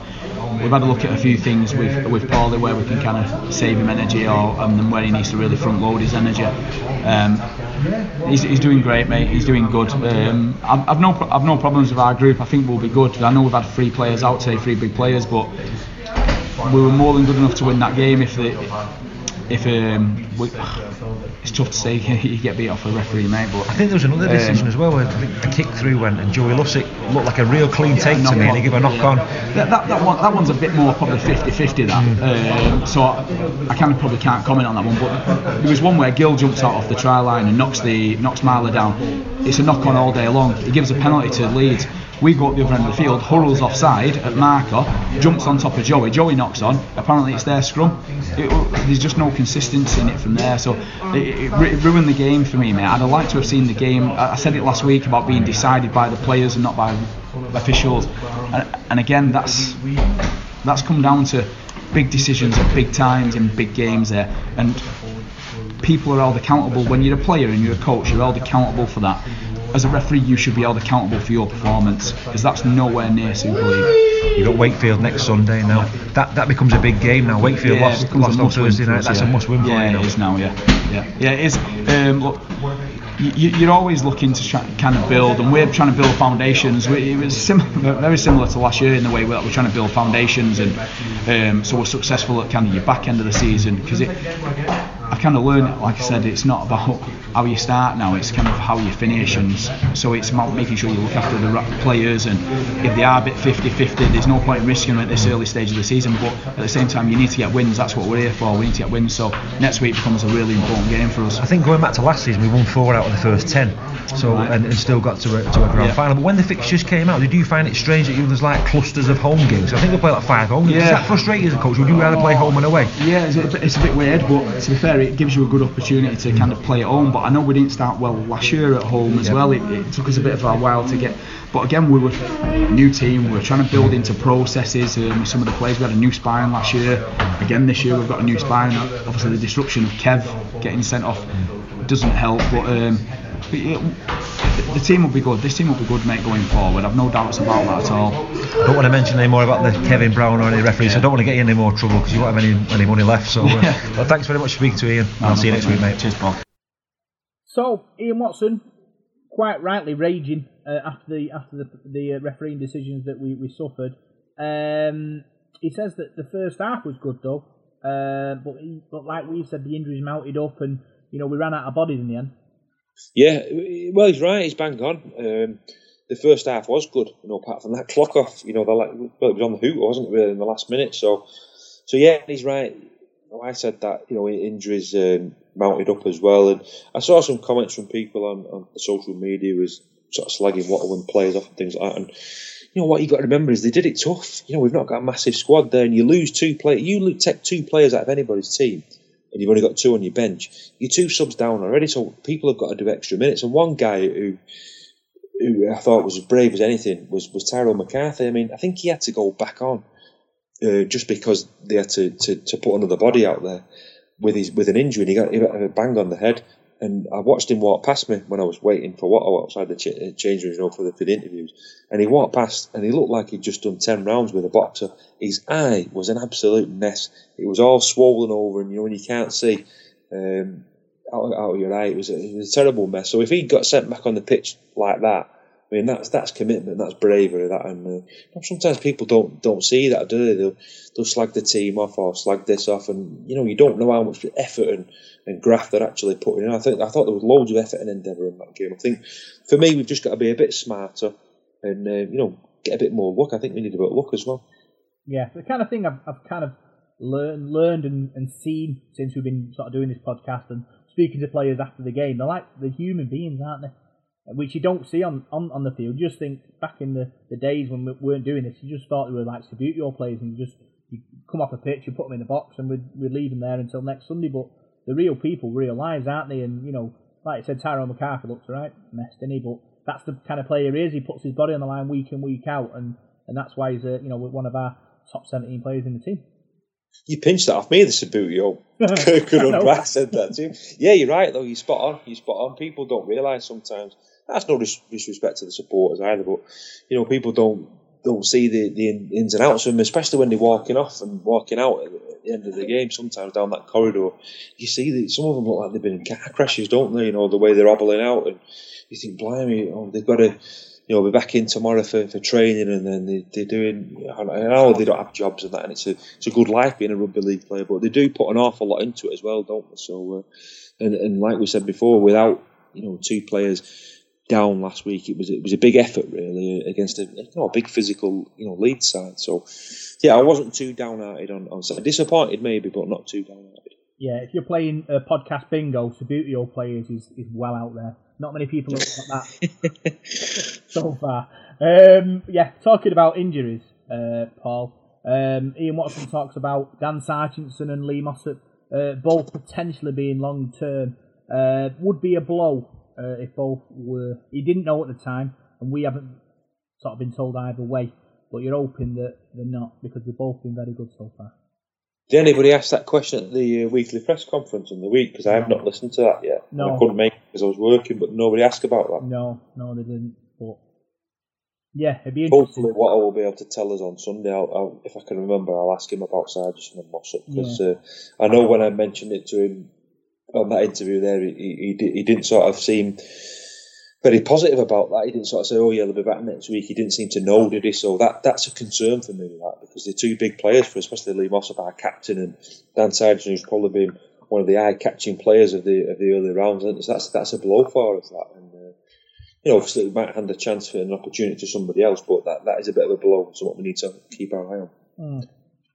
we've had a look at a few things with with Pauli where we can kind of save him energy, or then where he needs to really front load his energy. Um, he's, he's doing great, mate. He's doing good. Um, I've, I've no I've no problems with our group. I think we'll be good. I know we've had three players out today, three big players, but we were more than good enough to win that game. If the if um, we, it's tough to say you get beat off a referee, mate. But I think there was another Um, decision as well where the kick through went and Joey Lussick looked like a real clean take to me and he gave a knock on. That, that, that, one, that one's a bit more probably 50-50 that. Um, so I kind of probably can't comment on that one. But there was one where Gil jumps out off the try line and knocks the knocks Marler down. It's a knock on all day long. He gives a penalty to Leeds. We go up the other end of the field, Hurrell's offside at marker, jumps on top of Joey. Joey knocks on. Apparently it's their scrum. It, there's just no consistency in it from there. So it, it, ruined the game for me, mate. I'd have liked to have seen the game. I I said it last week about being decided by the players and not by officials. And, and again, that's that's come down to big decisions at big times in big games there. And people are held accountable when you're a player and you're a coach. You're held accountable for that. As a referee, you should be held accountable for your performance because that's nowhere near Super League. You've got Wakefield next Sunday now. That that becomes a big game now. Wakefield Yeah, it lost, becomes a lost on must-win Thursday for night. us, That's yeah. a must win for yeah, you now. it is now. Yeah, yeah, yeah. It is. Um, look, you, you're always looking to try, kind of build, and we're trying to build foundations. We, it was sim- very similar to last year in the way that we're trying to build foundations, and um, so we're successful at kind of your back end of the season because it I kind of learned, like I said, it's not about how you start now, it's kind of how you finish. And so it's about making sure you look after the players. And if they are a bit 50 50, there's no point in risking them at this early stage of the season. But at the same time, you need to get wins. That's what we're here for. We need to get wins. So next week becomes a really important game for us. I think going back to last season, we won four out of the first ten, so Right. and, and still got to a, to a grand Yeah. final. But when the fixtures came out, did you find it strange that you was like clusters of home games? I think they play like five home games. Does Yeah. that frustrate you as a coach? Would you rather play home and away? Yeah, it's a, bit, it's a bit weird, but to be fair, it gives you a good opportunity to kind of play at home. But I know we didn't start well last year at home as Yeah. well. It, it took us a bit of a while to get. But again, we were a new team. We were trying to build into processes. Um, some of the players we had a new spine last year. Again, this year we've got a new spine. Obviously, the disruption of Kev getting sent off doesn't help. But, um, but yeah, the- the team will be good. This team will be good, mate, going forward. I've no doubts about that at all. I don't want to mention any more about the Kevin Brown or any referees. so I don't want to get you in any more trouble because you won't have any, any money left. So, uh, Yeah. but thanks very much for speaking to Ian. I'll see you next week, mate. Cheers, Bob. So Ian Watson, quite rightly raging uh, after the after the, the uh, refereeing decisions that we, we suffered. Um, he says that the first half was good though, uh, but he, but like we said, the injuries mounted up, and you know we ran out of bodies in the end. Yeah, well, he's right. He's bang on. Um, the first half was good, you know, apart from that clock off. You know, the like, well, it was on the hoot, wasn't it, really, in the last minute? So, so yeah, he's right. I said that, you know, injuries um, mounted up as well, and I saw some comments from people on, on social media was sort of slagging Waterland players off and things like that. And you know what you've got to remember is they did it tough. You know, we've not got a massive squad there, and you lose two players. You take two players out of anybody's team, and you've only got two on your bench. You're two subs down already, so people have got to do extra minutes. And one guy who who I thought was as brave as anything was was Tyrone McCarthy. I mean, I think he had to go back on uh, just because they had to, to, to put another body out there with his with an injury. And he got, he got a bang on the head. And I watched him walk past me when I was waiting for what outside the ch- uh, change room you know, for the for the interviews. And he walked past, and he looked like he'd just done ten rounds with a boxer. His eye was an absolute mess. It was all swollen over, and you know when you can't see um, out, out of your eye, it was, a, it was a terrible mess. So if he got sent back on the pitch like that, I mean that's that's commitment, that's bravery. That and uh, sometimes people don't don't see that, do they? They'll, they'll slag the team off or slag this off, and you know you don't know how much effort and, and graft they're actually putting in. I think I thought there was loads of effort and endeavour in that game. I think for me we've just got to be a bit smarter and uh, you know get a bit more luck. I think we need a bit of luck as well. Yeah, the kind of thing I've, I've kind of learned, learned and, and seen since we've been sort of doing this podcast and speaking to players after the game. They're like the human beings, aren't they? Which you don't see on, on, on the field. You just think back in the, the days when we weren't doing this, you just thought they were like Subbuteo players and you just you come off a pitch, you put them in the box, and we'd, we'd leave them there until next Sunday. But the real people, real lives, aren't they? And you know, like I said, Tyrone McCarthy looks right, messed in he, but that's the kind of player he is. He puts his body on the line week in week out, and, and that's why he's uh, you know one of our top 17 players in the team. You pinched that off me, the Subbuteo. Good on said that too. Yeah, you're right though. You're spot on. You're spot on. People don't realise sometimes. That's no dis- disrespect to the supporters either, but you know people don't don't see the, the ins and outs of them, especially when they're walking off and walking out at the at the end of the game. Sometimes down that corridor, you see that some of them look like they've been in car crashes, don't they? You know the way they're hobbling out, and you think, blimey, oh, they've got to. You know, be back in tomorrow for, for training, and then they, they're doing. I know they don't have jobs and that, and it's a it's a good life being a rugby league player, but they do put an awful lot into it as well, don't they? So, uh, and and like we said before, without you know two players down last week, it was it was a big effort really against a you know a big physical you know lead side. So, yeah, I wasn't too downhearted on on Saturday. Disappointed maybe, but not too downhearted. Yeah, if you're playing a podcast bingo, Subbuteo players is, is well out there. Not many people have got that so far. Um, yeah, talking about injuries, uh, Paul. Um, Ian Watson talks about Dan Sarginson and Lee Mossop uh, both potentially being long term. Uh, would be a blow uh, if both were. He didn't know at the time, and we haven't sort of been told either way. But you're hoping that they're not because they've both been very good so far. Did anybody ask that question at the uh, weekly press conference in the week? Because I have not listened to that yet. No. I couldn't make it because I was working, but nobody asked about that. No, no, they didn't. But yeah, it'd be interesting. Hopefully, what I will be able to tell us on Sunday, I'll, I'll, if I can remember, I'll ask him about Sargent and Mossop because uh, I know when I mentioned it to him on that interview there, he, he, he, didn't sort of seem very positive about that. He didn't sort of say, "Oh yeah, they'll be back next week." He didn't seem to know, did he? So that that's a concern for me, that because they're two big players for, us, especially Lee Mossop, our captain, and Dan Sargent, who's probably been one of the eye-catching players of the of the early rounds. And that's that's a blow for us. That and uh, you know, obviously we might hand a chance for an opportunity to somebody else, but that, that is a bit of a blow. So what we need to keep our eye on. Mm.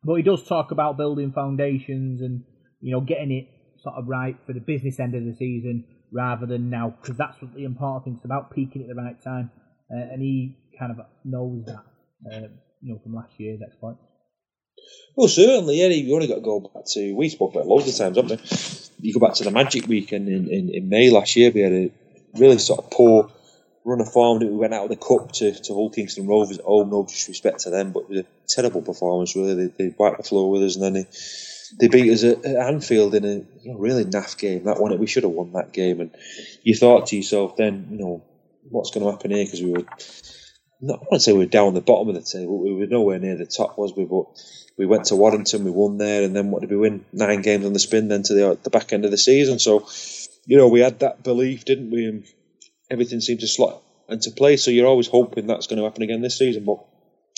But he does talk about building foundations and you know getting it sort of right for the business end of the season rather than now because that's what the important thing is about peaking at the right time. Uh, and he kind of knows that, uh, you know, from last year's exploits. Well, certainly, yeah. You only got to go back to we spoke about loads of times, haven't we? You go back to the Magic weekend in, in, in May last year. We had a really sort of poor run of form. We went out of the cup to, to Hull Kingston Rovers home. No disrespect to them, but it was a terrible performance. Really, they, they wiped the floor with us, and then they they beat us at, at Anfield in a you know, really naff game. That one, we should have won that game. And you thought to yourself, then you know what's going to happen here because we were not. I to say we were down the bottom of the table. We were nowhere near the top, was we? But we went to Warrington, we won there, and then what did we win? Nine games on the spin, then to the the back end of the season. So you know we had that belief, didn't we? And everything seemed to slot into place. So you're always hoping that's going to happen again this season, but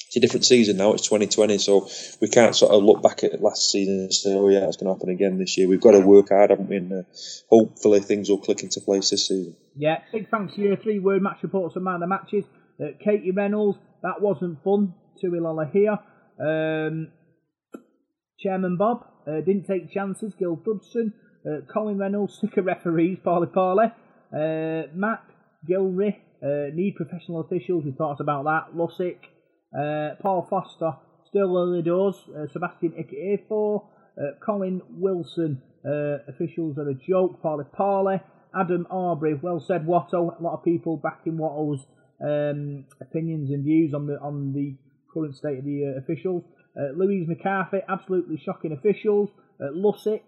it's a different season now. It's 2020, so we can't sort of look back at last season and say, "Oh yeah, it's going to happen again this year." We've got to work hard, haven't we? And uh, hopefully things will click into place this season. Yeah, big thanks to your three-word match reports and man of the matches. Uh, Katie Reynolds, that wasn't fun. Tui Lolohea. Um, Chairman Bob uh, didn't take chances. Gil Dudson, uh, Colin Reynolds, sick of referees. Pauli Pauli. Uh, Matt Gilry, uh, need professional officials. We talked about that. Lussick. Uh, Paul Foster, still early doors. Uh, Sebastian Ikahihifo, uh, Colin Wilson, uh, officials are a joke. Pauli Pauli, Adam Arbery, well said Watto. A lot of people backing Watto's um, opinions and views on the on the current state of the uh, officials. Louise McCarthy, absolutely shocking officials. Lussick,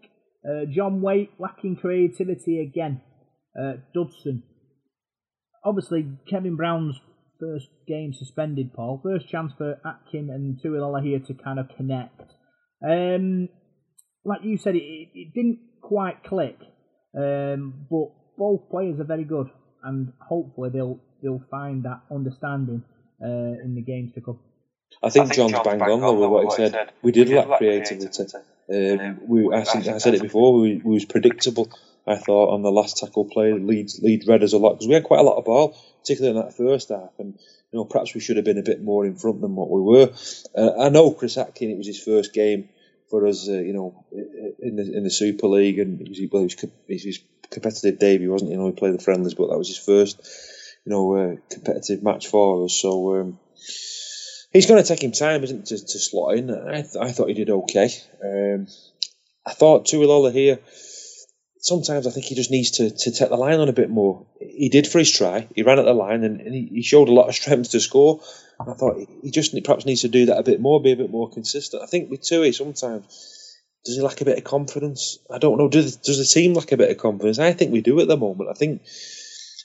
John Waite, lacking creativity again. Dudson. Obviously, Kevin Brown's first game suspended, Paul. First chance for Atkin and Tui Lolohea to kind of connect. Um, like you said, it, it didn't quite click, um, but both players are very good, and hopefully they'll they'll find that understanding uh, in the games to come. I think, I think John's, John's bang on though with what he said. said. We did, we did lack creativity. creativity. Um, we, I, I, said it before. We, we was predictable. I thought on the last tackle play, lead read us a lot because we had quite a lot of ball, particularly in that first half, and you know perhaps we should have been a bit more in front than what we were. Uh, I know Chris Atkin; it was his first game for us, uh, you know, in the in the Super League, and it was, well, it was his competitive debut, wasn't it? You know, he played the friendlies, but that was his first, you know, uh, competitive match for us. So. Um, he's going to take him time, isn't it, to, to slot in? I, th- I thought he did okay. Um, I thought Tui Lolohea sometimes I think he just needs to, to take the line on a bit more. He did for his try. He ran at the line and, and he, showed a lot of strength to score. I thought he just perhaps needs to do that a bit more, be a bit more consistent. I think with Tui sometimes does he lack a bit of confidence? I don't know. Does, does the team lack a bit of confidence? I think we do at the moment. I think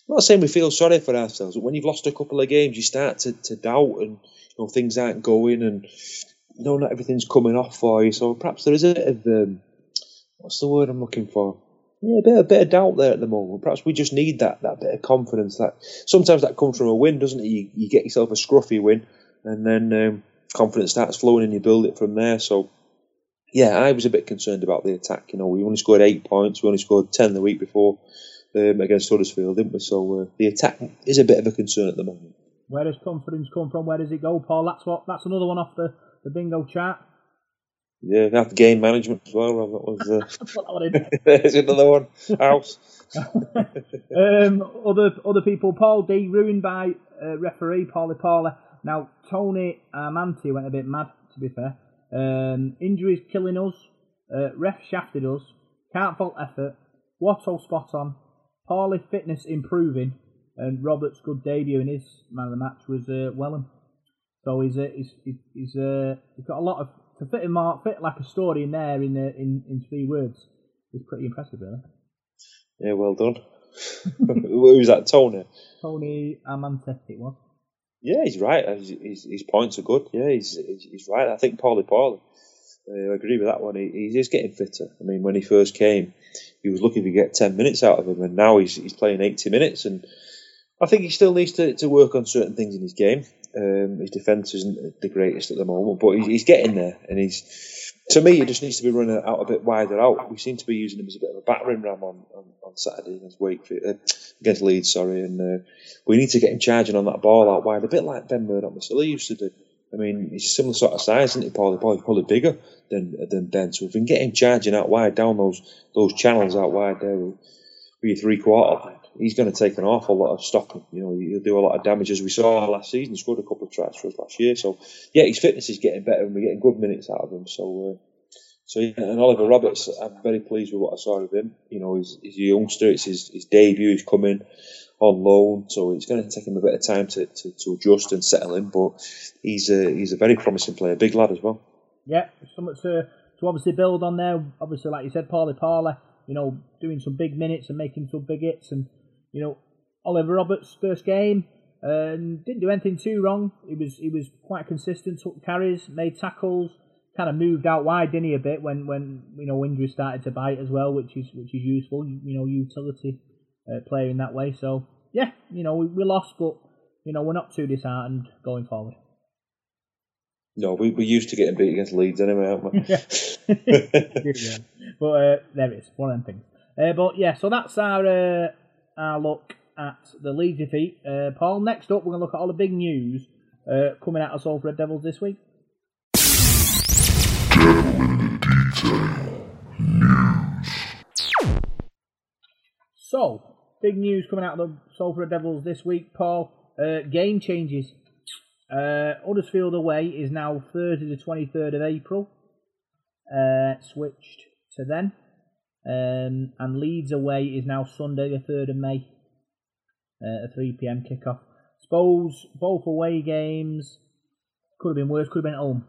I'm not saying we feel sorry for ourselves, but when you've lost a couple of games, you start to, to doubt and you know things aren't going and you know not everything's coming off for you. So perhaps there is a bit of um, what's the word I'm looking for? Yeah, a bit, a bit of doubt there at the moment. Perhaps we just need that, that bit of confidence. That sometimes that comes from a win, doesn't it? You, you get yourself a scruffy win, and then um, confidence starts flowing, and you build it from there. So, yeah, I was a bit concerned about the attack. You know, we only scored eight points. We only scored ten the week before um, against Huddersfield, didn't we? So uh, the attack is a bit of a concern at the moment. Where does confidence come from? Where does it go, Paul? That's what. That's another one off the, the bingo chart. Yeah, have game management as well. That was uh, there's another one. House. um, other other people. Paul D ruined by uh, referee Pauli Pauli. Now Tony Armanti went a bit mad. To be fair, um, injuries killing us. Uh, ref shafted us. Can't fault effort. Watto spot on. Pauli fitness improving. And Robert's good debut in his man of the match was uh, Welham. So he's, uh, he's, he's, he's, uh, he's got a lot of to fit him fit like a story in there in uh, in in three words is pretty impressive, really. Yeah, well done. Who's that? Tony. Tony Amante, it was. Yeah, he's right. His, his, his, points are good. Yeah, he's he's right. I think Pauli Pauli. Uh, I agree with that one. He, he's getting fitter. I mean, when he first came, he was looking to get ten minutes out of him, and now he's he's playing eighty minutes. And I think he still needs to, to work on certain things in his game. Um, his defence isn't the greatest at the moment, but he's, getting there, and he's to me he just needs to be running out a bit wider out. We seem to be using him as a bit of a battering ram on, on, on Saturday against Wakefield, uh, against Leeds, sorry, and uh, we need to get him charging on that ball out wide, a bit like Ben Murdoch used to do. I mean, he's a similar sort of size, isn't he, Paul? He's probably bigger than than Ben. So if we can get him charging out wide down those those channels out wide there with your three quarter, he's going to take an awful lot of stopping. You know, he'll do a lot of damage as we saw last season. He scored a couple of tries for us last year. So yeah, his fitness is getting better, and we're getting good minutes out of him. So. Uh, so yeah, and Oliver Roberts, I'm very pleased with what I saw of him. You know, he's, he's a youngster. It's his, his debut. He's coming on loan, so it's going to take him a bit of time to, to, to adjust and settle in. But he's a he's a very promising player, big lad as well. Yeah, something to to obviously build on there. Obviously, like you said, Pauli Pauli, you know, doing some big minutes and making some big hits, and you know, Oliver Roberts' first game. and didn't do anything too wrong. He was he was quite consistent, took carries, made tackles, kind of moved out wide, didn't he, a bit when when you know injuries started to bite as well, which is which is useful. You know, utility uh, player in that way. So yeah, you know we, we lost, but you know we're not too disheartened going forward. No, we we used to getting beat against Leeds anyway, aren't we? yeah. But uh, it is, one of them things. Uh, but yeah, so that's our uh, our look at the league defeat. Uh, Paul, next up we're going to look at all the big news uh, coming out of Salford Red Devils this week. So, big news coming out of the Salford Devils this week, Paul. Uh, game changes. Uh, Huddersfield away is now Thursday, the 23rd of April. Uh, switched to then. Um, and Leeds away is now Sunday, the 3rd of May. Uh, a 3 pm kickoff. Suppose both away games could have been worse, could have been at home.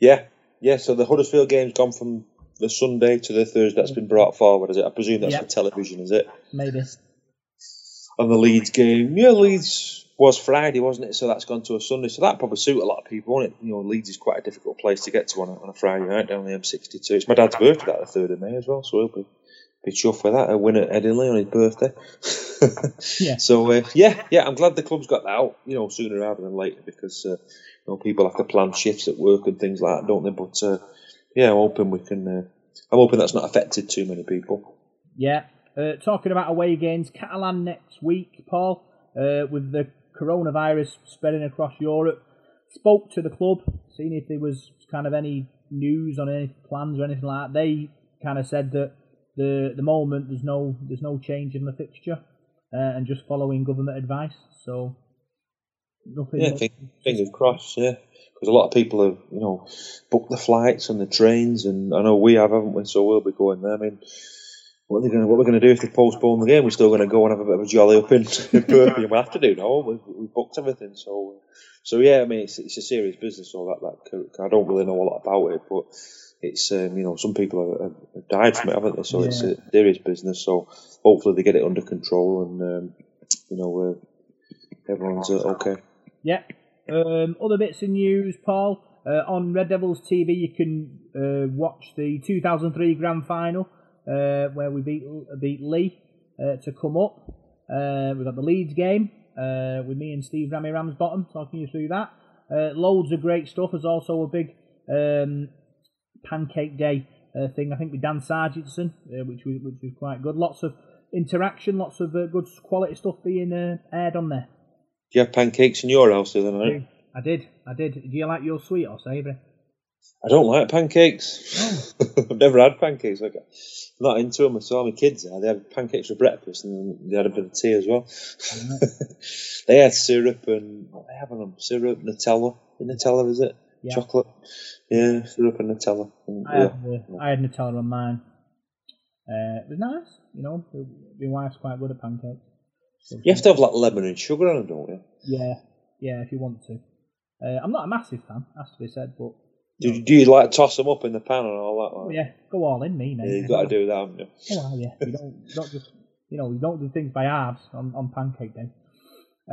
Yeah, yeah. So the Huddersfield game's gone from the Sunday to the Thursday. That's been brought forward, is it? I presume that's Yeah. for television, is it? Maybe. And the Leeds game, yeah, Leeds was Friday, wasn't it? So that's gone to a Sunday. So that probably suit a lot of people, won't it? You know, Leeds is quite a difficult place to get to on a, on a Friday night down the M62. It's my dad's birthday, that the third of May as well, so he'll be be chuffed with that. A win at Headingley on his birthday. Yeah. So uh, yeah, yeah, I'm glad the club's got that out. You know, sooner rather than later because uh, you know people have to plan shifts at work and things like that, don't they? But uh, yeah, I'm hoping we can. Uh, I'm hoping that's not affected too many people. Yeah. Uh, talking about away games, Catalan next week, Paul, uh, with the coronavirus spreading across Europe. Spoke to the club, seeing if there was kind of any news on any plans or anything like that. They kind of said that the the moment there's no there's no change in the fixture, uh, and just following government advice. So nothing. Yeah, fing- fingers crossed. Yeah, because a lot of people have you know booked the flights and the trains, and I know we have, haven't we? So we'll be going there. I mean, what are going? What we're going to do if they postpone the game? We're still going to go and have a bit of a jolly up in, in Birmingham. We have to do no. We've, we've booked everything. So, so yeah. I mean, it's, it's a serious business. All that. That I don't really know a lot about it, but it's um, you know some people have, have died from it, haven't they? So it's a serious business. So hopefully they get it under control, and um, you know uh, everyone's uh, okay. Yeah. Um, other bits of news, Paul. Uh, on Red Devils TV, you can uh, watch the 2003 Grand Final uh, where we beat beat Lee uh, to come up. Uh, we've got the Leeds game uh, with me and Steve Rammy Ramsbottom talking you through that. Uh, loads of great stuff. There's also a big um, pancake day uh, thing. I think with Dan Sarginson, uh, which was which was quite good. Lots of interaction, lots of uh, good quality stuff being uh, aired on there. Do you have pancakes in your house the other night? I did, I did. Do you like your sweet or savoury? I don't like pancakes. I've never had pancakes. Like, I'm not into them at all. My kids are. They had pancakes for breakfast and they had a bit of tea as well. they had syrup and what they have on them? Syrup, Nutella. Nutella, is it? Yeah. Chocolate. Yeah, syrup and Nutella. And, I yeah. had, I had Nutella on mine. Uh, it was nice, you know. My wife's quite good at pancakes. So You have to have like lemon and sugar on them, don't you? Yeah, yeah, if you want to. Uh, I'm not a massive fan, has to be said, but Do, you- do you like toss them up in the pan and all that? Like? yeah, go all in, me, mate. Yeah, you've got to do that, haven't you? Oh, yeah. You don't, you don't just, you know, you don't do things by halves on, on pancake day.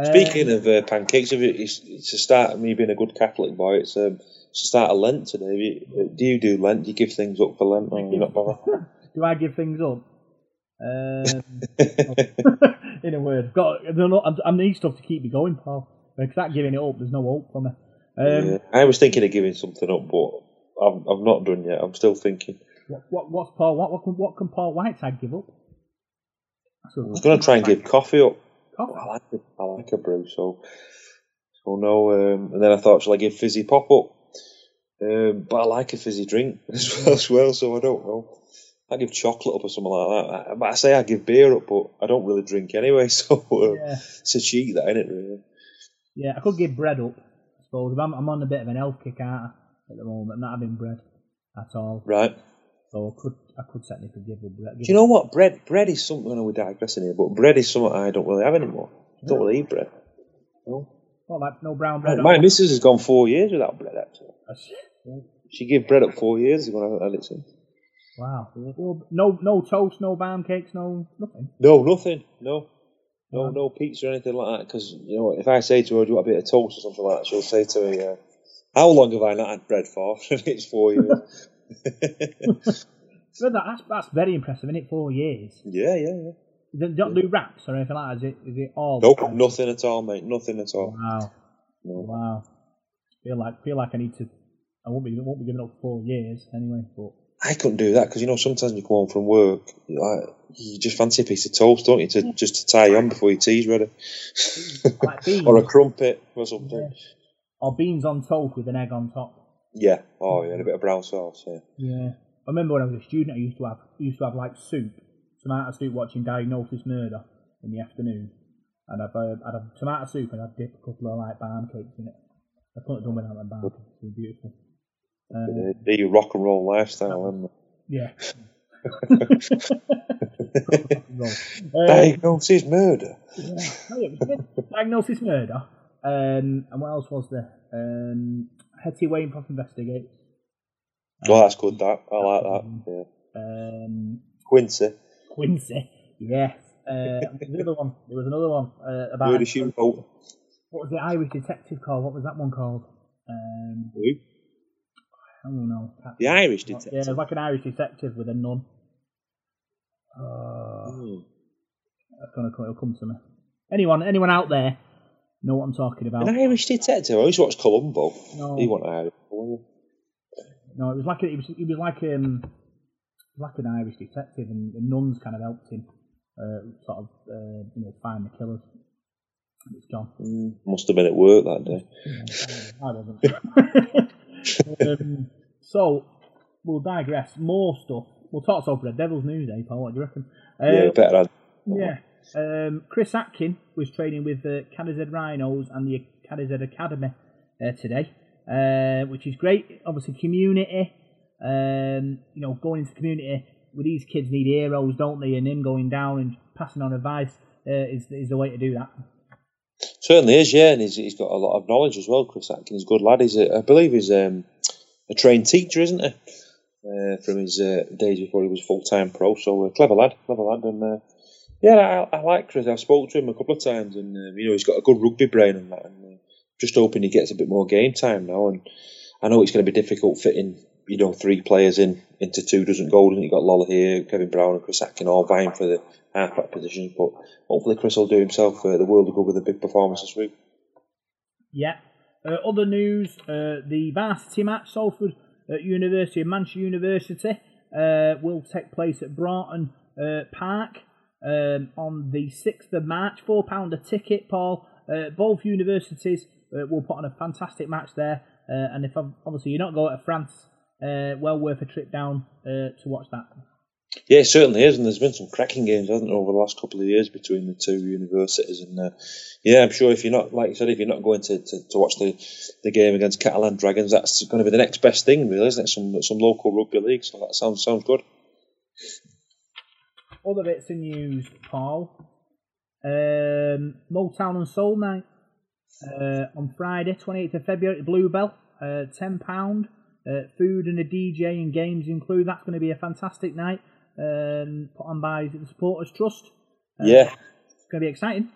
Speaking of uh, pancakes, it's, it's the start of me being a good Catholic boy. It's, um, it's the start of Lent today. You, uh, do you do Lent? Do you give things up for Lent? Or you not bother? do I give things up? Um, in a word, got I don't know, I, I need stuff to keep me going, Paul. Because that giving it up, there's no hope for me. Um, yeah. I was thinking of giving something up, but I'm, I've not done yet. I'm still thinking. what, what, what's Paul? What, what, can, what can Paul Whiteside give up? I was going to try and give coffee up. Coffee? I like it. I like a brew, so so no. Um, and then I thought, shall I give fizzy pop up? Um, but I like a fizzy drink as well, as well, so I don't know. I give chocolate up or something like that. I, but I say I give beer up, but I don't really drink anyway, so uh, Yeah. it's a cheat, that isn't it? Really. Yeah, I could give bread up, I suppose. I'm, I'm on a bit of an health kick out at the moment. I'm not having bread at all. Right. So I could I could technically give up bread. Do you know what? Bread bread is something, I know we're digressing here, but bread is something I don't really have anymore. I don't really eat bread. No. Not like no brown bread. My missus has gone four years without bread, actually. Yeah. She gave bread up four years ago I had it since. Wow. Well, No no toast, no bam cakes, no nothing. No, nothing. No. No, no pizza or anything like that. Because, you know, if I say to her, do you want a bit of toast or something like that, she'll say to me, uh, how long have I not had bread for? it's four years. That, that's that's very impressive, isn't it? Four years. yeah, yeah, yeah. They don't do wraps or anything like that. Is it? Is it all? Nope, nothing at all, mate. Nothing at all. Wow. Wow. Feel like feel like I need to. I won't be won't be giving up four years anyway. But I couldn't do that because, you know, sometimes you come home from work, you like, you just fancy a piece of toast, don't you, to just to tie you on before your tea's ready. like or a crumpet or something. or beans on toast with an egg on top. Yeah. Oh, yeah, and a bit of brown sauce, yeah. Yeah. I remember when I was a student, I used to have used to have like soup, tomato soup, watching Diagnosis Murder in the afternoon, and I'd, uh, I'd have tomato soup and I'd dip a couple of like barm cakes in it. I couldn't have done without the barm cakes. They were beautiful. Um, The, the rock and roll lifestyle, isn't it? yeah. Uh, Diagnosis murder. Yeah. Oh, yeah, it was good. Diagnosis Murder. Um, and what else was there? Um, Hetty Wainthropp Investigates. Oh, that's good, that. I like that. Yeah. Um, Quincy. Quincy. Yes. Uh, there was another one. There was another one uh, about Out. what was the Irish detective called? What was that one called? Um, Who? I don't know. The Irish Yeah, detective. Yeah, was like an Irish detective with a nun. Uh, Hmm. that's gonna come, it'll come to me. Anyone, anyone out there know what I'm talking about? An Irish detective. I used to watch Columbo. No. He wasn't Irish. No, it was like a, it was it was like um like an Irish detective, and the nuns kind of helped him uh, sort of uh, you know find the killers. And it's gone. Mm, Must have been at work that day. I wasn't. um, so we'll digress. More stuff. We'll talk over the Devil's News, eh, Paul? What do you reckon? yeah, Uh, better add. yeah. Um, Chris Atkin was training with the KZ Rhinos and the KZ Academy uh, today, uh, which is great. Obviously, community. Um, you know, going into community with these kids need heroes, don't they? And him going down and passing on advice uh, is is the way to do that. Certainly is, yeah, and he's, he's got a lot of knowledge as well. Chris Atkins, he's a good lad. He's, a, I believe, he's um, a trained teacher, isn't he? Uh, from his uh, days before he was full time pro. So uh, clever lad, clever lad, and uh, yeah, I, I like Chris. I've spoken to him a couple of times, and um, you know he's got a good rugby brain and that. And uh, just hoping he gets a bit more game time now. And I know it's going to be difficult fitting, you know, three players in into two doesn't go. Doesn't it? You've got Lolohea, Kevin Brown, and Chris Atkin all vying for the halfback positions. But hopefully Chris will do himself uh, the world of good with a big performance this week. Yeah. Uh, other news: uh, the varsity match, Salford at University of Manchester University, uh, will take place at Broughton uh, Park um, on the sixth of March. Four pound a ticket, Paul. Uh, both universities uh, will put on a fantastic match there, uh, and if ob- obviously you're not going to France, uh, well worth a trip down uh, to watch that. Yeah, it certainly is, and there's been some cracking games, hasn't there, over the last couple of years between the two universities. And uh, yeah, I'm sure if you're not, like you said, if you're not going to, to, to watch the, the game against Catalan Dragons, that's going to be the next best thing, really, isn't it? Some some local rugby league, so that sounds sounds good. Other bits of news, Paul. Um, Motown and Soul Night uh, on Friday, 28th of February Bluebell. Uh, £10. Uh, food and a DJ and games included. That's going to be a fantastic night. Um, put on by the Supporters Trust. Uh, Yeah, It's going to be exciting.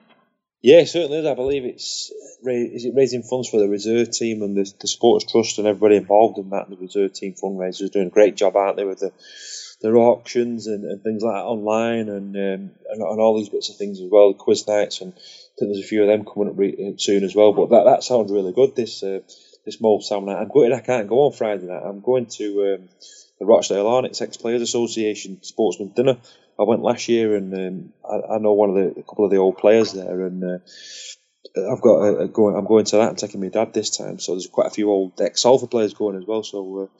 yeah, it certainly is. I believe it's is it raising funds for the reserve team and the, the supporters trust and everybody involved in that. The reserve team fundraisers are doing a great job, aren't they, with the their auctions and, and things like that online and, um, and and all these bits of things as well, quiz nights and think there's a few of them coming up re- soon as well. But that that sounds really good. This uh, this Motown night. I'm going. I can't go on Friday night. I'm going to um, the Rochdale Hornets Ex Players Association Sportsman Dinner. I went last year, and um, I, I know one of the a couple of the old players there, and uh, I've got a, a going. I'm going to that and taking my dad this time. So there's quite a few old ex Salford players going as well. So uh,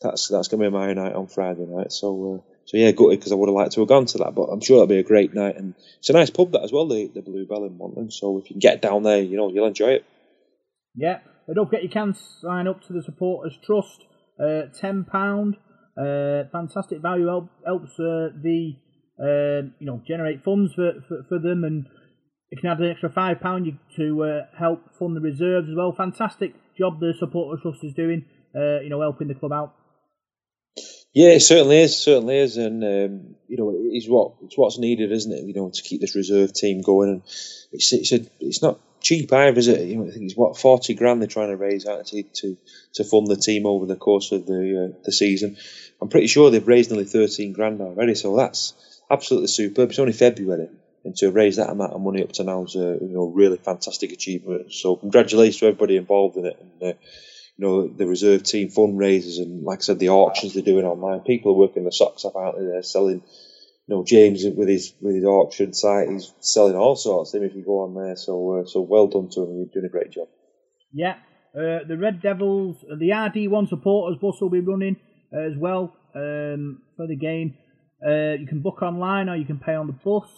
that's that's going to be my night on Friday night. So. Uh, so yeah, gutted because I would have liked to have gone to that, but I'm sure that'll be a great night, and it's a nice pub that as well, the, the Blue Bell in Monton. So if you can get down there, you know you'll enjoy it. Yeah, but don't forget you can sign up to the Supporters Trust. Uh, Ten pound, uh, fantastic value help, helps uh, the uh, you know generate funds for, for, for them, and it can add an extra five pound to uh, help fund the reserves as well. Fantastic job the Supporters Trust is doing, uh, you know, helping the club out. Yeah, it certainly is, certainly is, and um, you know, it's what it's what's needed, isn't it? You know, to keep this reserve team going, and it's it's a, it's not cheap either, is it? You know, I think it's what forty grand they're trying to raise out to to, fund the team over the course of the uh, the season. I'm pretty sure they've raised nearly thirteen grand already, so that's absolutely superb. It's only February, and to raise that amount of money up to now is a you know really fantastic achievement. So congratulations to everybody involved in it, and uh, you know the reserve team fundraisers and like I said the auctions they're doing online. People are working their socks off out there selling. You know James with his with his auction site, he's selling all sorts. Even if you go on there, so uh, so well done to him. You're doing a great job. Yeah, uh, the Red Devils, the RD1 supporters bus will be running as well um, for the game. Uh, you can book online or you can pay on the bus.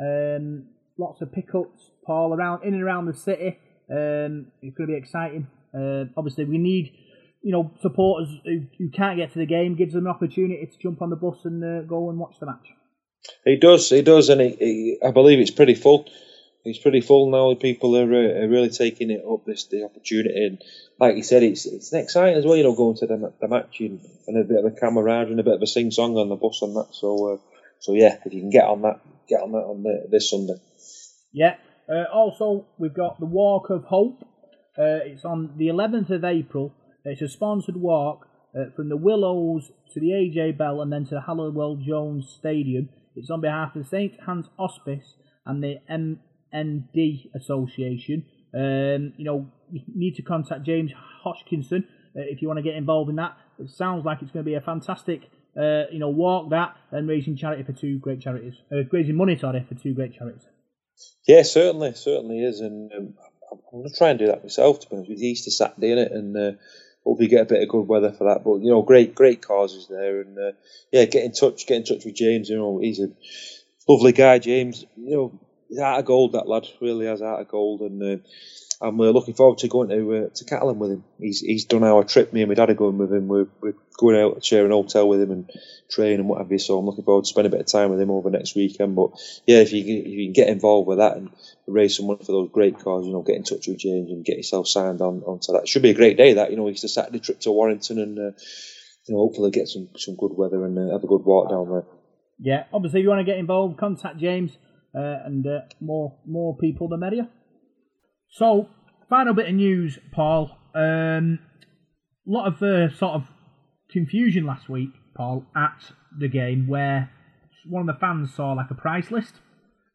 Um, lots of pickups, Paul, around in and around the city. Um, it's going to be exciting. Uh, obviously, we need you know supporters who, who can't get to the game. Gives them an opportunity to jump on the bus and uh, go and watch the match. He does, he does, and he, he, I believe it's pretty full. It's pretty full now. People are, uh, are really taking it up this the opportunity, and like you said, it's it's exciting as well. You know, going to the, the match and, and a bit of a camaraderie and a bit of a sing song on the bus and that. So, uh, so yeah, if you can get on that, get on that on the, this Sunday. Yeah. Uh, also, we've got the Walk of Hope. Uh, it's on the 11th of April. It's a sponsored walk uh, from the Willows to the AJ Bell and then to the Halliwell Jones Stadium. It's on behalf of the St Ann's Hospice and the MND Association. Um, you know, you need to contact James Hodgkinson uh, if you want to get involved in that. It sounds like it's going to be a fantastic, uh, you know, walk that and raising charity for two great charities, uh, raising money, sorry, for two great charities. Yeah, certainly, certainly is, and um, I'm going to try and do that myself. To be honest with Easter Saturday in it, and hopefully get a bit of good weather for that. But you know, great, great causes there, and uh, yeah, get in touch, get in touch with James. You know, he's a lovely guy, James. You know, he's out of gold. That lad really has out of gold, and uh, I'm uh, looking forward to going to uh, to Catalan with him. He's he's done our trip. Me and my dad are going with him. We're, we're going out sharing a hotel with him and train and what have you. So I'm looking forward to spending a bit of time with him over next weekend. But yeah, if you if you can get involved with that and raise some money for those great cars, you know, get in touch with James and get yourself signed on onto that. It should be a great day. That you know, it's a Saturday trip to Warrington and uh, you know, hopefully get some some good weather and uh, have a good walk down there. Yeah, obviously, if you want to get involved, contact James, uh, and uh, more more people the merrier. So, final bit of news, Paul. Um, a lot of uh, sort of confusion last week, Paul, at the game where one of the fans saw like a price list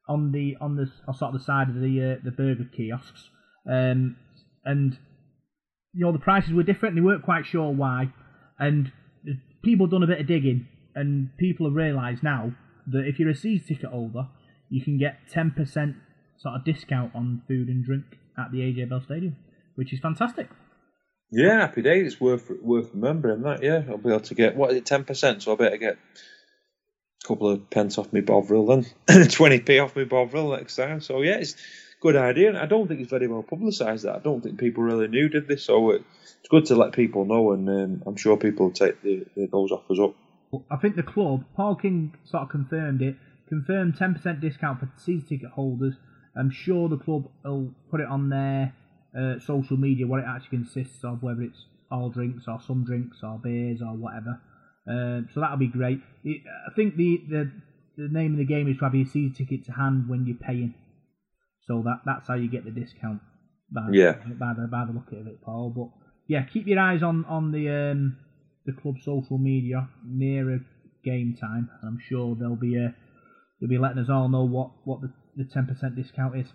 on the on the sort of the side of the uh, the burger kiosks, um, and you know the prices were different. They weren't quite sure why, and people done a bit of digging, and people have realised now that if you're a season ticket holder, you can get ten percent sort of discount on food and drink at the AJ Bell Stadium, which is fantastic. Yeah, happy days. It's worth worth remembering that. Yeah, I'll be able to get what is it, ten percent? So I better get couple of pence off me Bovril then, twenty p off me Bovril next time. So yeah, it's good idea. And I don't think it's very well publicised. That I don't think people really knew did this. So it, it's good to let people know, and um, I'm sure people will take the, the, those offers up. I think the club, Paul King, sort of confirmed it. Confirmed ten percent discount for season ticket holders. I'm sure the club will put it on their uh, social media what it actually consists of, whether it's all drinks or some drinks or beers or whatever. Uh, so that'll be great. It, I think the, the the name of the game is to have your season ticket to hand when you're paying. So that that's how you get the discount. By, Yeah. By the by the look of it, Paul. But yeah, keep your eyes on on the um, the club social media nearer game time. I'm sure they'll be uh, they'll be letting us all know what what the the ten percent discount is.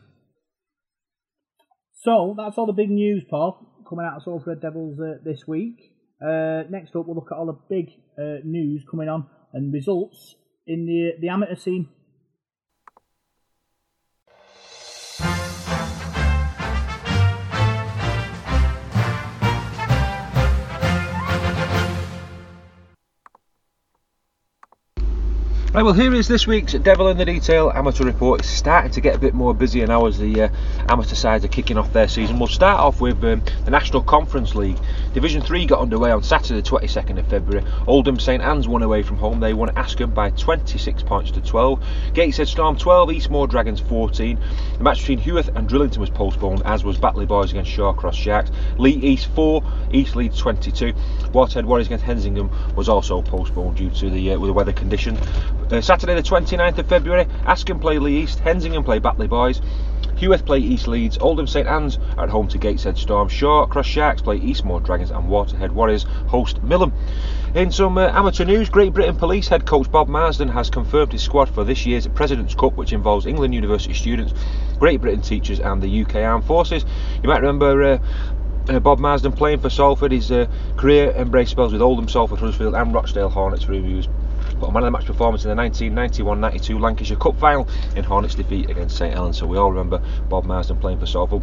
So that's all the big news, Paul, coming out of Salford Red Devils uh, this week. Uh, next up, we'll look at all the big uh, news coming on and results in the the amateur scene. Right, well, here is this week's Devil in the Detail amateur report. It's starting to get a bit more busy now as the uh, amateur sides are kicking off their season. We'll start off with um, the National Conference League. Division 3 got underway on Saturday, the 22nd of February. Oldham St Anne's won away from home. They won Askam by 26 points to 12. Gateshead Storm 12, Eastmoor Dragons 14. The match between Heworth and Drighlington was postponed, as was Batley Boys against Shawcross Sharks. Leigh East 4, East Leeds 22. Waterhead Warriors against Hensingham was also postponed due to the, uh, the weather conditions. Uh, Saturday the 29th of February, Askam play Leigh East, Hensingham play Batley Boys, Heworth play East Leeds, Oldham St Anne's at home to Gateshead Storm, Shawcross Sharks play Eastmoor Dragons and Waterhead Warriors host Millom. In some uh, amateur news, Great Britain Police head coach Bob Marsden has confirmed his squad for this year's President's Cup, which involves England University students, Great Britain teachers, and the UK Armed Forces. You might remember. Uh, uh, Bob Marsden playing for Salford. His uh, career embraced spells with Oldham, Salford, Huddersfield, and Rochdale Hornets, for whom he was put on man of the match performance in the 1991-92 Lancashire Cup final in Hornets' defeat against St Helens. So we all remember Bob Marsden playing for Salford.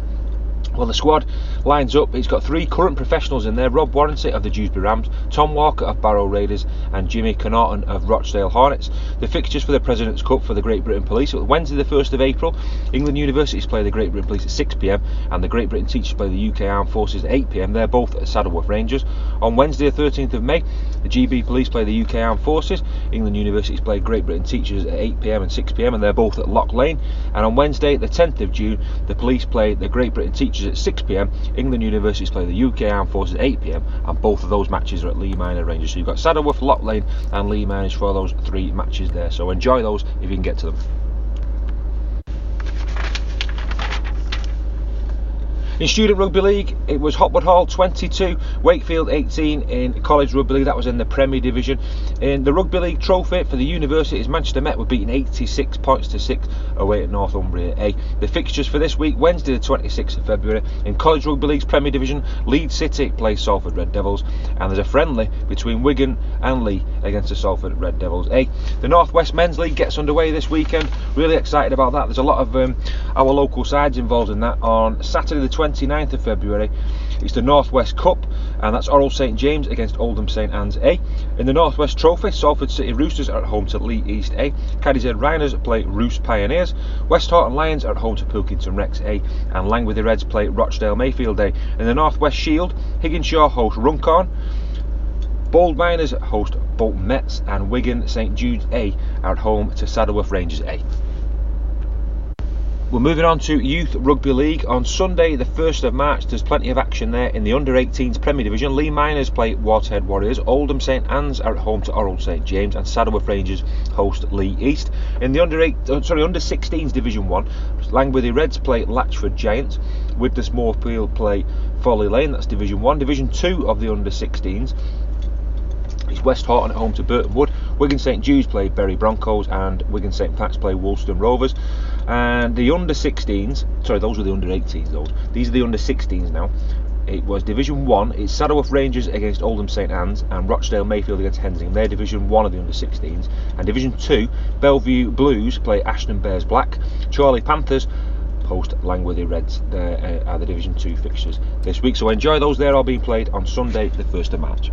Well, the squad lines up. It's got three current professionals in there Rob Warranty of the Dewsbury Rams, Tom Walker of Barrow Raiders, and Jimmy Connaughton of Rochdale Hornets. The fixtures for the President's Cup for the Great Britain Police Wednesday, the 1st of April, England Universities play the Great Britain Police at 6 pm, and the Great Britain Teachers play the UK Armed Forces at 8 pm. They're both at Saddleworth Rangers. On Wednesday, the 13th of May, the GB Police play the UK Armed Forces. England Universities play Great Britain Teachers at 8 pm and 6 pm, and they're both at Lock Lane. And on Wednesday, the 10th of June, the police play the Great Britain Teachers at 6 pm. England Universities play the UK Armed Forces at 8 pm, and both of those matches are at Leigh Minor Rangers. So you've got Saddleworth, Lock Lane, and Leigh Miners for those three matches there. So enjoy those if you can get to them. In Student Rugby League, it was Hopwood Hall 22, Wakefield 18 in College Rugby League. That was in the Premier Division. In the Rugby League trophy for the universities, Manchester Met were beaten 86 points to 6 away at Northumbria A. The fixtures for this week, Wednesday the 26th of February, in College Rugby League's Premier Division, Leeds City play Salford Red Devils, and there's a friendly between Wigan and Leigh against the Salford Red Devils A. The Northwest Men's League gets underway this weekend. Really excited about that. There's a lot of um, our local sides involved in that. On Saturday the 20th 29th of February. It's the Northwest Cup, and that's Orrell St James against Oldham St Anne's A. In the Northwest Trophy, Salford City Roosters are at home to Leigh East A. Cadishead Rhinos play Roost Pioneers. Westhoughton Lions are at home to Pilkington Recs A. And Langworthy Reds play Rochdale Mayfield A. In the Northwest Shield, Higginshaw host Runcorn. Bold Miners host Bolton Mets, and Wigan St Jude's A are at home to Saddleworth Rangers A. We're moving on to Youth Rugby League. On Sunday, the 1st of March, there's plenty of action there in the under 18s Premier Division. Leigh Miners play Waterhead Warriors, Oldham St Anne's are at home to Orrell St James, and Saddleworth Rangers host Leigh East. In the under 8, uh, sorry, under 16s Division 1, Langworthy Reds play Latchford Giants, Widnes Moorfield play Folly Lane, that's Division 1. Division 2 of the under 16s it's Westhoughton at home to Burtonwood. Wigan St Jude's play Bury Broncos and Wigan St Pat's play Woolston Rovers. And the under 16s, sorry, those were the under 18s, those. These are the under 16s now. It was Division 1, it's Saddleworth Rangers against Oldham St Anne's and Rochdale Mayfield against Hensing. They're Division 1 of the under 16s. And Division 2, Bellevue Blues play Ashton Bears Black. Chorley Panthers host Langworthy Reds. There uh, are the Division 2 fixtures this week. So enjoy those, they're all being played on Sunday, the 1st of March.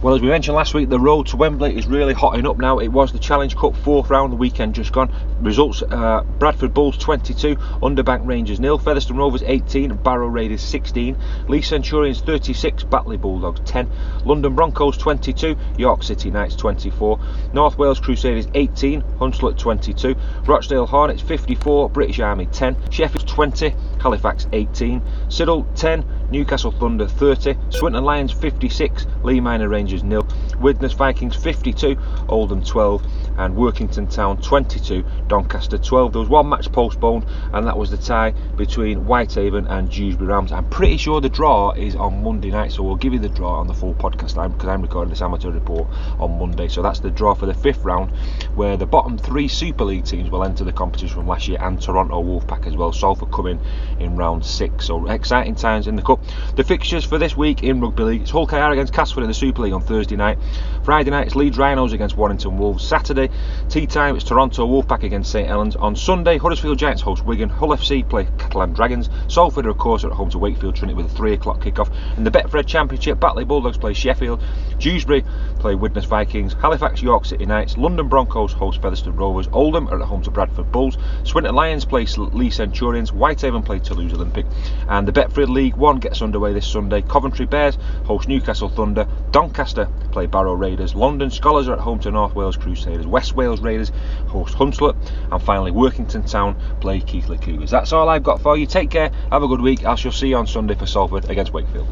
Well, as we mentioned last week, the road to Wembley is really hotting up now. It was the Challenge Cup fourth round, the weekend just gone. Results uh, Bradford Bulls 22, Underbank Rangers nil, Featherstone Rovers 18, Barrow Raiders 16, Leigh Centurions 36, Batley Bulldogs 10, London Broncos 22, York City Knights 24, North Wales Crusaders 18, Hunslet 22, Rochdale Hornets 54, British Army 10, Sheffield 20, Halifax 18, Siddal 10, Newcastle Thunder 30, Swinton Lions 56, Leigh Minor Rangers nil, Widnes Vikings 52, Oldham 12, and Workington Town 22, Doncaster 12. There was one match postponed, and that was the tie between Whitehaven and Dewsbury Rams. I'm pretty sure the draw is on Monday night, so we'll give you the draw on the full podcast time because I'm recording this amateur report on Monday. So that's the draw for the fifth round, where the bottom three Super League teams will enter the competition from last year, and Toronto Wolfpack as well. Salford coming in round six. So exciting times in the cup. The fixtures for this week in Rugby League: it's Hull KR against Castleford in the Super League on Thursday night. Friday night it's Leeds Rhinos against Warrington Wolves. Saturday tea time it's Toronto Wolfpack against St Helens. On Sunday Huddersfield Giants host Wigan. Hull FC play Catalan Dragons. Salford of course are at home to Wakefield Trinity with a three o'clock kickoff. In the Betfred Championship, Batley Bulldogs play Sheffield. Dewsbury play Widnes Vikings. Halifax York City Knights. London Broncos host Featherstone Rovers. Oldham are at home to Bradford Bulls. Swinton Lions play Leigh Centurions. Whitehaven play Toulouse Olympic. And the Betfred League One gets underway this Sunday. Coventry Bears host Newcastle Thunder. Doncaster play Barrow Raiders. London Skolars are at home to North Wales Crusaders. West Wales Raiders host Hunslet. And finally, Workington Town play Keighley Cougars. That's all I've got for you. Take care. Have a good week. I shall see you on Sunday for Salford against Wakefield.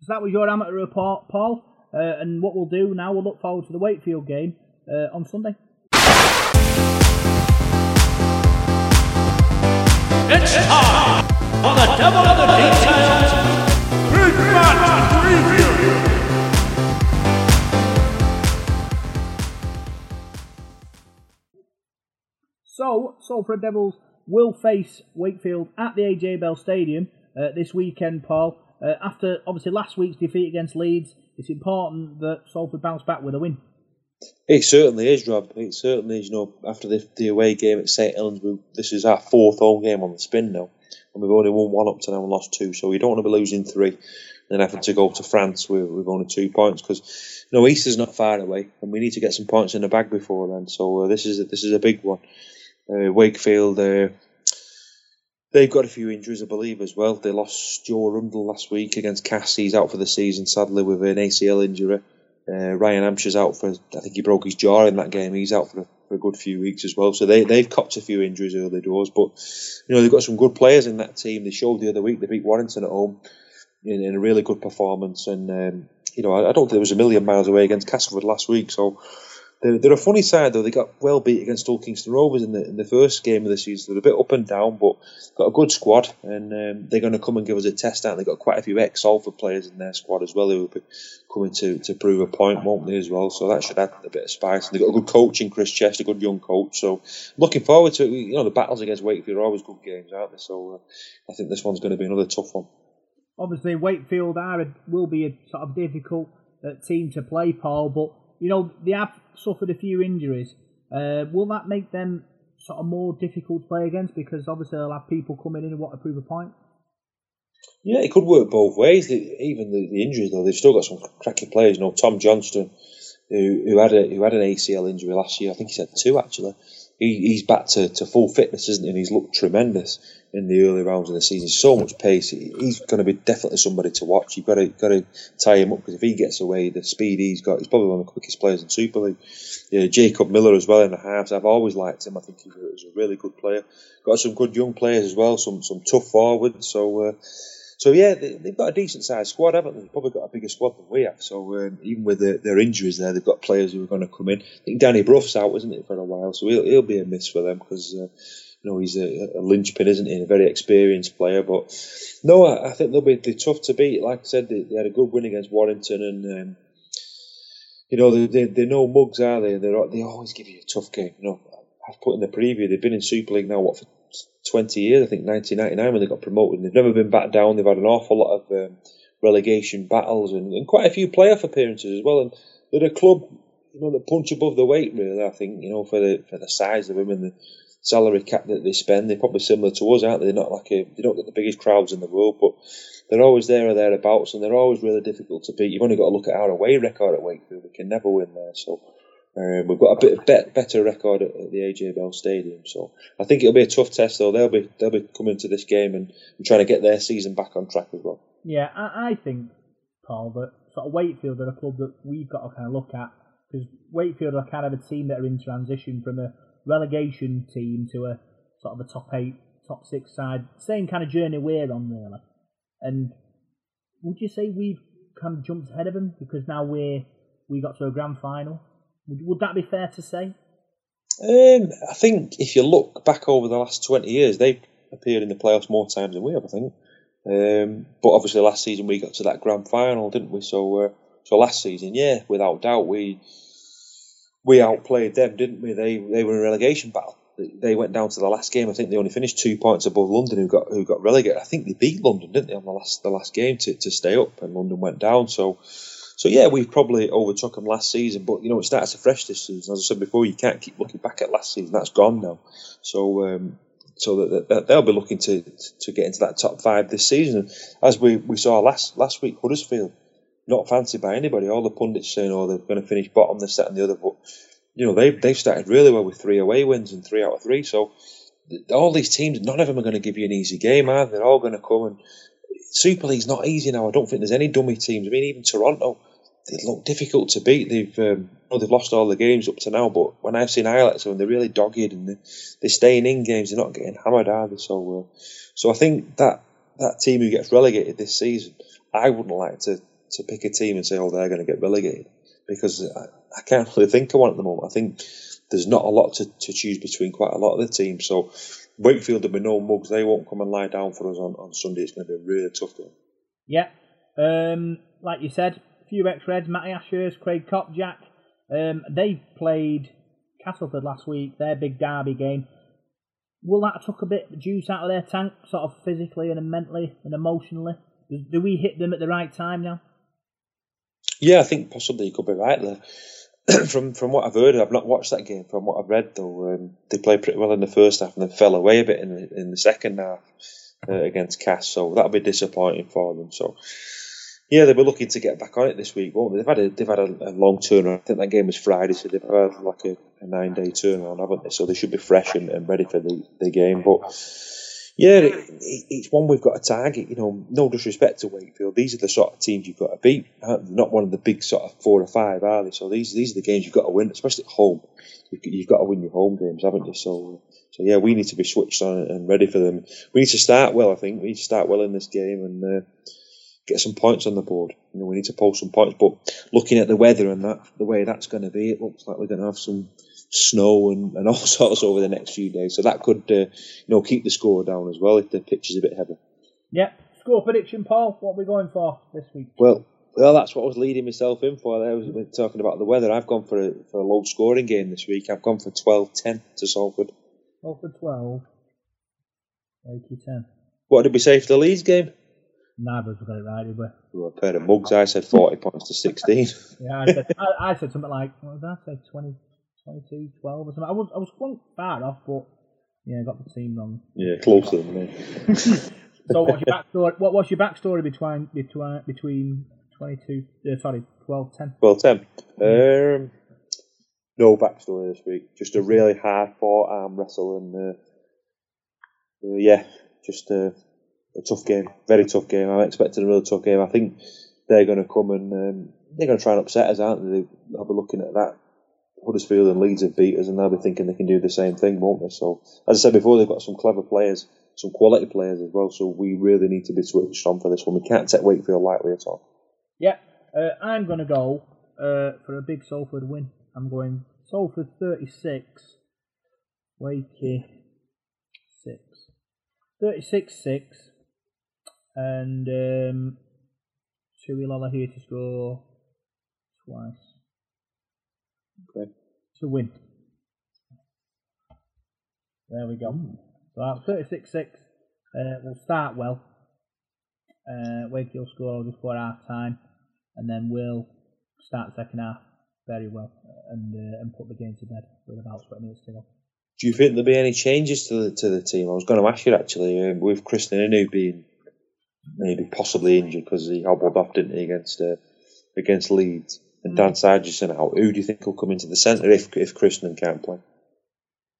So that was your amateur report, Paul. Uh, and what we'll do now, we'll look forward to the Wakefield game uh, on Sunday. It's time for the Devil of the Details Big Match Preview. So, Salford Devils will face Wakefield at the AJ Bell Stadium uh, this weekend, Paul. Uh, after obviously last week's defeat against Leeds, it's important that Salford bounce back with a win. It certainly is, Rob. It certainly is. You know, after the, the away game at St Helens, this is our fourth home game on the spin now, and we've only won one up to now and lost two. So we don't want to be losing three, and then having to go to France with, with only two points because you know Easter's not far away, and we need to get some points in the bag before then. So uh, this is a, this is a big one. Uh, Wakefield. Uh, They've got a few injuries, I believe, as well. They lost Joe Arundel last week against Cass. He's out for the season, sadly, with an ACL injury. Uh, Ryan Hampshire's out for, I think he broke his jaw in that game. He's out for a, for a good few weeks as well. So they, they've copped a few injuries early doors. But, you know, they've got some good players in that team. They showed the other week they beat Warrington at home in, in a really good performance. And, um, you know, I, I don't think it was a million miles away against Castleford last week. So they're, they're a funny side though. They got well beat against Hull Kingston Rovers in the in the first game of the season. They're a bit up and down, but got a good squad, and um, they're going to come and give us a test out. They've got quite a few ex Salford players in their squad as well who will be coming to, to prove a point, won't they, as well? So that should add a bit of spice. And they've got a good coach in Chris Chester, a good young coach. So looking forward to it. You know, the battles against Wakefield are always good games, aren't they? So uh, I think this one's going to be another tough one. Obviously, Wakefield are will be a sort of difficult uh, team to play, Paul, but you know, they have suffered a few injuries. Uh, will that make them sort of more difficult to play against? Because obviously they'll have people coming in and want to prove a point. Yeah, it could work both ways. Even the, the, injuries, though, they've still got some cracking players. You know, Tom Johnstone, who, who had a who had an ACL injury last year. I think he's had two actually. He, he's back to, to full fitness, isn't he? And he's looked tremendous in the early rounds of the season. So much pace. He's going to be definitely somebody to watch. You've got to got to tie him up because if he gets away, the speed he's got, he's probably one of the quickest players in Super League. Jacob Miller as well in the halves. I've always liked him. I think he's a really good player. Got some good young players as well. Some some tough forwards. So. Uh, so yeah, they, have got a decent sized squad, haven't they? They've probably got a bigger squad than we have. So um, even with the, their injuries there, they've got players who are going to come in. I think Danny Brough's out, isn't it, for a while? So he'll, he'll be a miss for them because uh, you know he's a, a, linchpin, isn't he? A very experienced player. But no, I, I think they'll be they're tough to beat. Like I said, they, they had a good win against Warrington, and um, you know they, they they're no mugs, are they? They they always give you a tough game. You know, I've put in the preview. They've been in Super League now what for 20 years, I think 1999 when they got promoted. They've never been back down. They've had an awful lot of um, relegation battles and, and, quite a few playoff appearances as well. And they're a club, you know, that punch above the weight really. I think you know for the for the size of them and the salary cap that they spend, they're probably similar to us, aren't they? They're not like a, they don't get the biggest crowds in the world, but they're always there or thereabouts, and they're always really difficult to beat. You've only got to look at our away record at Wakefield; we can never win there. So um, we've got a bit bet, better record at, at, the AJ Bell Stadium, so I think it'll be a tough test. Though they'll be they'll be coming to this game and, and trying to get their season back on track as well. Yeah, I, I think Paul that sort of Wakefield are a club that we've got to kind of look at because Wakefield are kind of a team that are in transition from a relegation team to a sort of a top eight, top six side, same kind of journey we're on really. And would you say we've kind of jumped ahead of them because now we're we got to a grand final? Would, would that be fair to say? Um, I think if you look back over the last 20 years, they've appeared in the playoffs more times than we have, I think. Um, but obviously, last season we got to that grand final, didn't we? So, uh, so last season, yeah, without doubt, we we outplayed them, didn't we? They they were in a relegation battle. They went down to the last game. I think they only finished two points above London, who got who got relegated. I think they beat London, didn't they, on the last the last game to, to stay up, and London went down. So, so yeah, we probably overtook them last season. But you know, it starts afresh this season. As I said before, you can't keep looking back at last season. That's gone now. So. Um, so that, that they'll be looking to to get into that top five this season. As we, we saw last last week, Huddersfield not fancied by anybody. All the pundits saying, "Oh, they're going to finish bottom, this, that, and the other." But you know, they've they've started really well with three away wins and three out of three. So all these teams, none of them are going to give you an easy game, are they? They're all going to come and Super League's not easy now. I don't think there's any dummy teams. I mean, even Toronto, they look difficult to beat. They've um, they've lost all the games up to now, but when I've seen highlights of them, they're really dogged and they're, they're staying in games. They're not getting hammered, they? So, uh, so I think that that team who gets relegated this season, I wouldn't like to to pick a team and say, oh, they're going to get relegated because I, I can't really think of one at the moment. I think there's not a lot to, to choose between quite a lot of the teams. So Wakefield will be no mugs. They won't come and lie down for us on, on Sunday. It's going to be a really tough game. Yeah. Um, like you said, few ex-Reds, Matty Ashurst, Craig Kopczak. Um, they played Castleford last week, their big derby game. Will that took a bit of juice out of their tank, sort of physically and mentally and emotionally? Do, do we hit them at the right time now? Yeah, I think possibly you could be right there. from from what I've heard, I've not watched that game. From what I've read, though, um, they played pretty well in the first half and then fell away a bit in the, in the second half uh, against Cass. So that'll be disappointing for them. So yeah, they'll be looking to get back on it this week, won't they? They've had a they've had a, a long turnaround. I think that game was Friday, so they've had like a, a nine day turnaround, haven't they? So they should be fresh and, and ready for the, the game. But yeah, it, it, it's one we've got to target. You know, no disrespect to Wakefield, these are the sort of teams you've got to beat. Not one of the big sort of four or five, are they? So these these are the games you've got to win, especially at home. You've, you've got to win your home games, haven't you? So, so yeah, we need to be switched on and ready for them. We need to start well. I think we need to start well in this game and uh, get some points on the board. You know, we need to post some points. But looking at the weather and that, the way that's going to be, it looks like we're going to have some snow and, and all sorts over the next few days. So that could, uh, you know, keep the score down as well if the pitch is a bit heavy. Yeah. Score prediction, Paul. What are we going for this week? Well, well, that's what I was leading myself in for. I was talking about the weather. I've gone for a, for a low scoring game this week. I've gone for 12-10 to Salford. 12 for 12. 80-10. What did we say for the Leeds game? Neither of us got it right, did we? We a pair of mugs. I said 40 points to 16. Yeah, I said, I, I said something like, what did I say, 20, 22, 12 or something. I was, I was quite far off, but yeah, I got the team wrong. Yeah, closer than me. So what's your backstory? What what's your backstory between between between twenty two? Uh, sorry, 12, 10? Well, Tim, um, no backstory this week. Just a really hard fought arm wrestle, and uh, uh, yeah, just a, a tough game. Very tough game. I'm expecting a really tough game. I think they're going to come and um, they're going to try and upset us, aren't they? They'll be looking at that. Huddersfield and Leeds have beat us, and they'll be thinking they can do the same thing, won't they? So, as I said before, they've got some clever players, some quality players as well. So we really need to be switched on for this one. We can't take Wakefield lightly at all. Yeah, uh, I'm going to go uh, for a big Salford win. I'm going Salford 36, Wakey 6. 36 6. And um, Tui Lolohea to score twice. Okay. To win. There we go. So that's 36 6. Uh, we'll start well. Uh, Wakefield score just before half time, and then we'll start the second half very well and uh, and put the game to bed with about 20 minutes to go. Do you think there'll be any changes to the to the team? I was going to ask you actually, um, with Krisnan Inu being maybe possibly injured because he hobbled off, didn't he, against uh, against Leeds, and Dan Sarginson out. Who do you think will come into the centre if if Krisnan can't play?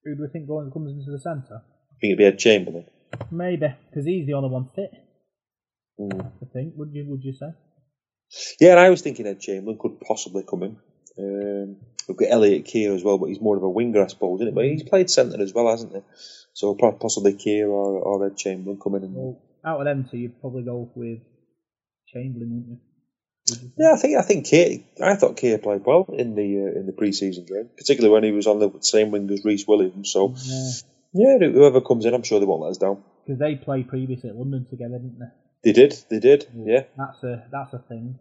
Who do we think going comes into the centre? I think it'd be Ed Chamberlain. Maybe because he's the only one fit. Mm. I think. Would you Would you say? Yeah, and I was thinking Ed Chamberlain could possibly come in. Um, we've got Elliot Kear as well, but he's more of a winger, I suppose, isn't it? But he's played centre as well, hasn't he? So possibly Kear or, or Ed Chamberlain coming in. Well, out of them two, you'd probably go with Chamberlain, wouldn't you? Yeah, I think I think Kear, I thought Kear played well in the uh, in the pre-season game, particularly when he was on the same wing as Rhys Williams. So Yeah, yeah, whoever comes in, I'm sure they won't let us down. because they played previously at London together, didn't they? They did, they did, yeah. That's a that's a thing.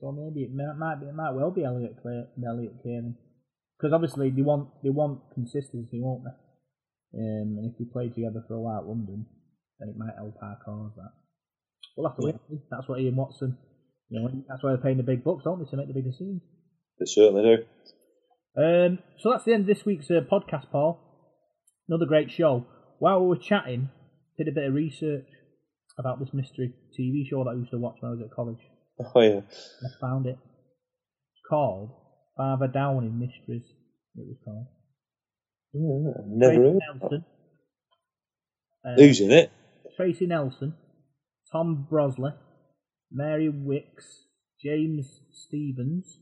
So maybe it might, might be it might well be Elliot Clay, Elliot Kiernan, because obviously they want they want consistency, won't they? Um, and if they play together for a while at London, then it might help our cause. That we'll have to wait. That's what Ian Watson. You know, that's why they're paying the big bucks, don't they, to make the bigger scenes. They certainly do. Um, so that's the end of this week's uh, podcast, Paul. Another great show. While we were chatting, did a bit of research about this mystery TV show that I used to watch when I was at college. Oh yeah. I found it. It's called Father Dowling Mysteries. It was called. Yeah, never Tracy heard. Nelson. Uh, Who's in it? Tracy Nelson, Tom Bosley, Mary Wickes, James Stephens.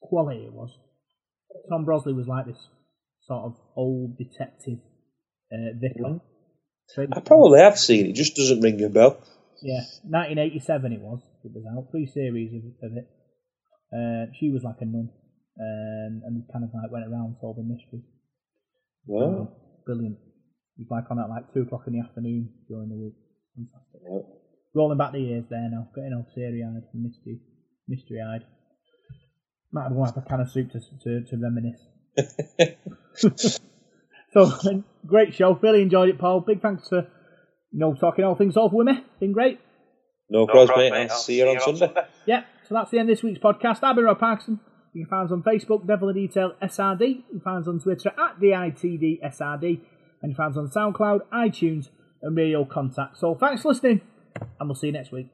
Quality it was. Tom Bosley was like this sort of old detective uh, vicar. Tracy- I probably have seen it. Just doesn't ring a bell. Yeah, 1987 it was. It was out. Three series of, of it. Uh, she was like a nun, um, and kind of like went around solving mysteries. Wow. Brilliant. It was like on at like two o'clock in the afternoon during the week. Fantastic. Rolling back the years there now, getting all teary eyed and misty, mystery eyed. Might have one have a can of soup to to, to reminisce. so great show. Really enjoyed it, Paul. Big thanks for you know talking all things over with me. Been great. No, cross, mate. I'll see you on Sunday. Yeah, so that's the end of this week's podcast. I've been Rob Parkinson. You can find us on Facebook, Devil in Detail SRD. You can find us on Twitter at DITD SRD. And us on SoundCloud, iTunes, and Radio Contact. So thanks for listening, and we'll see you next week.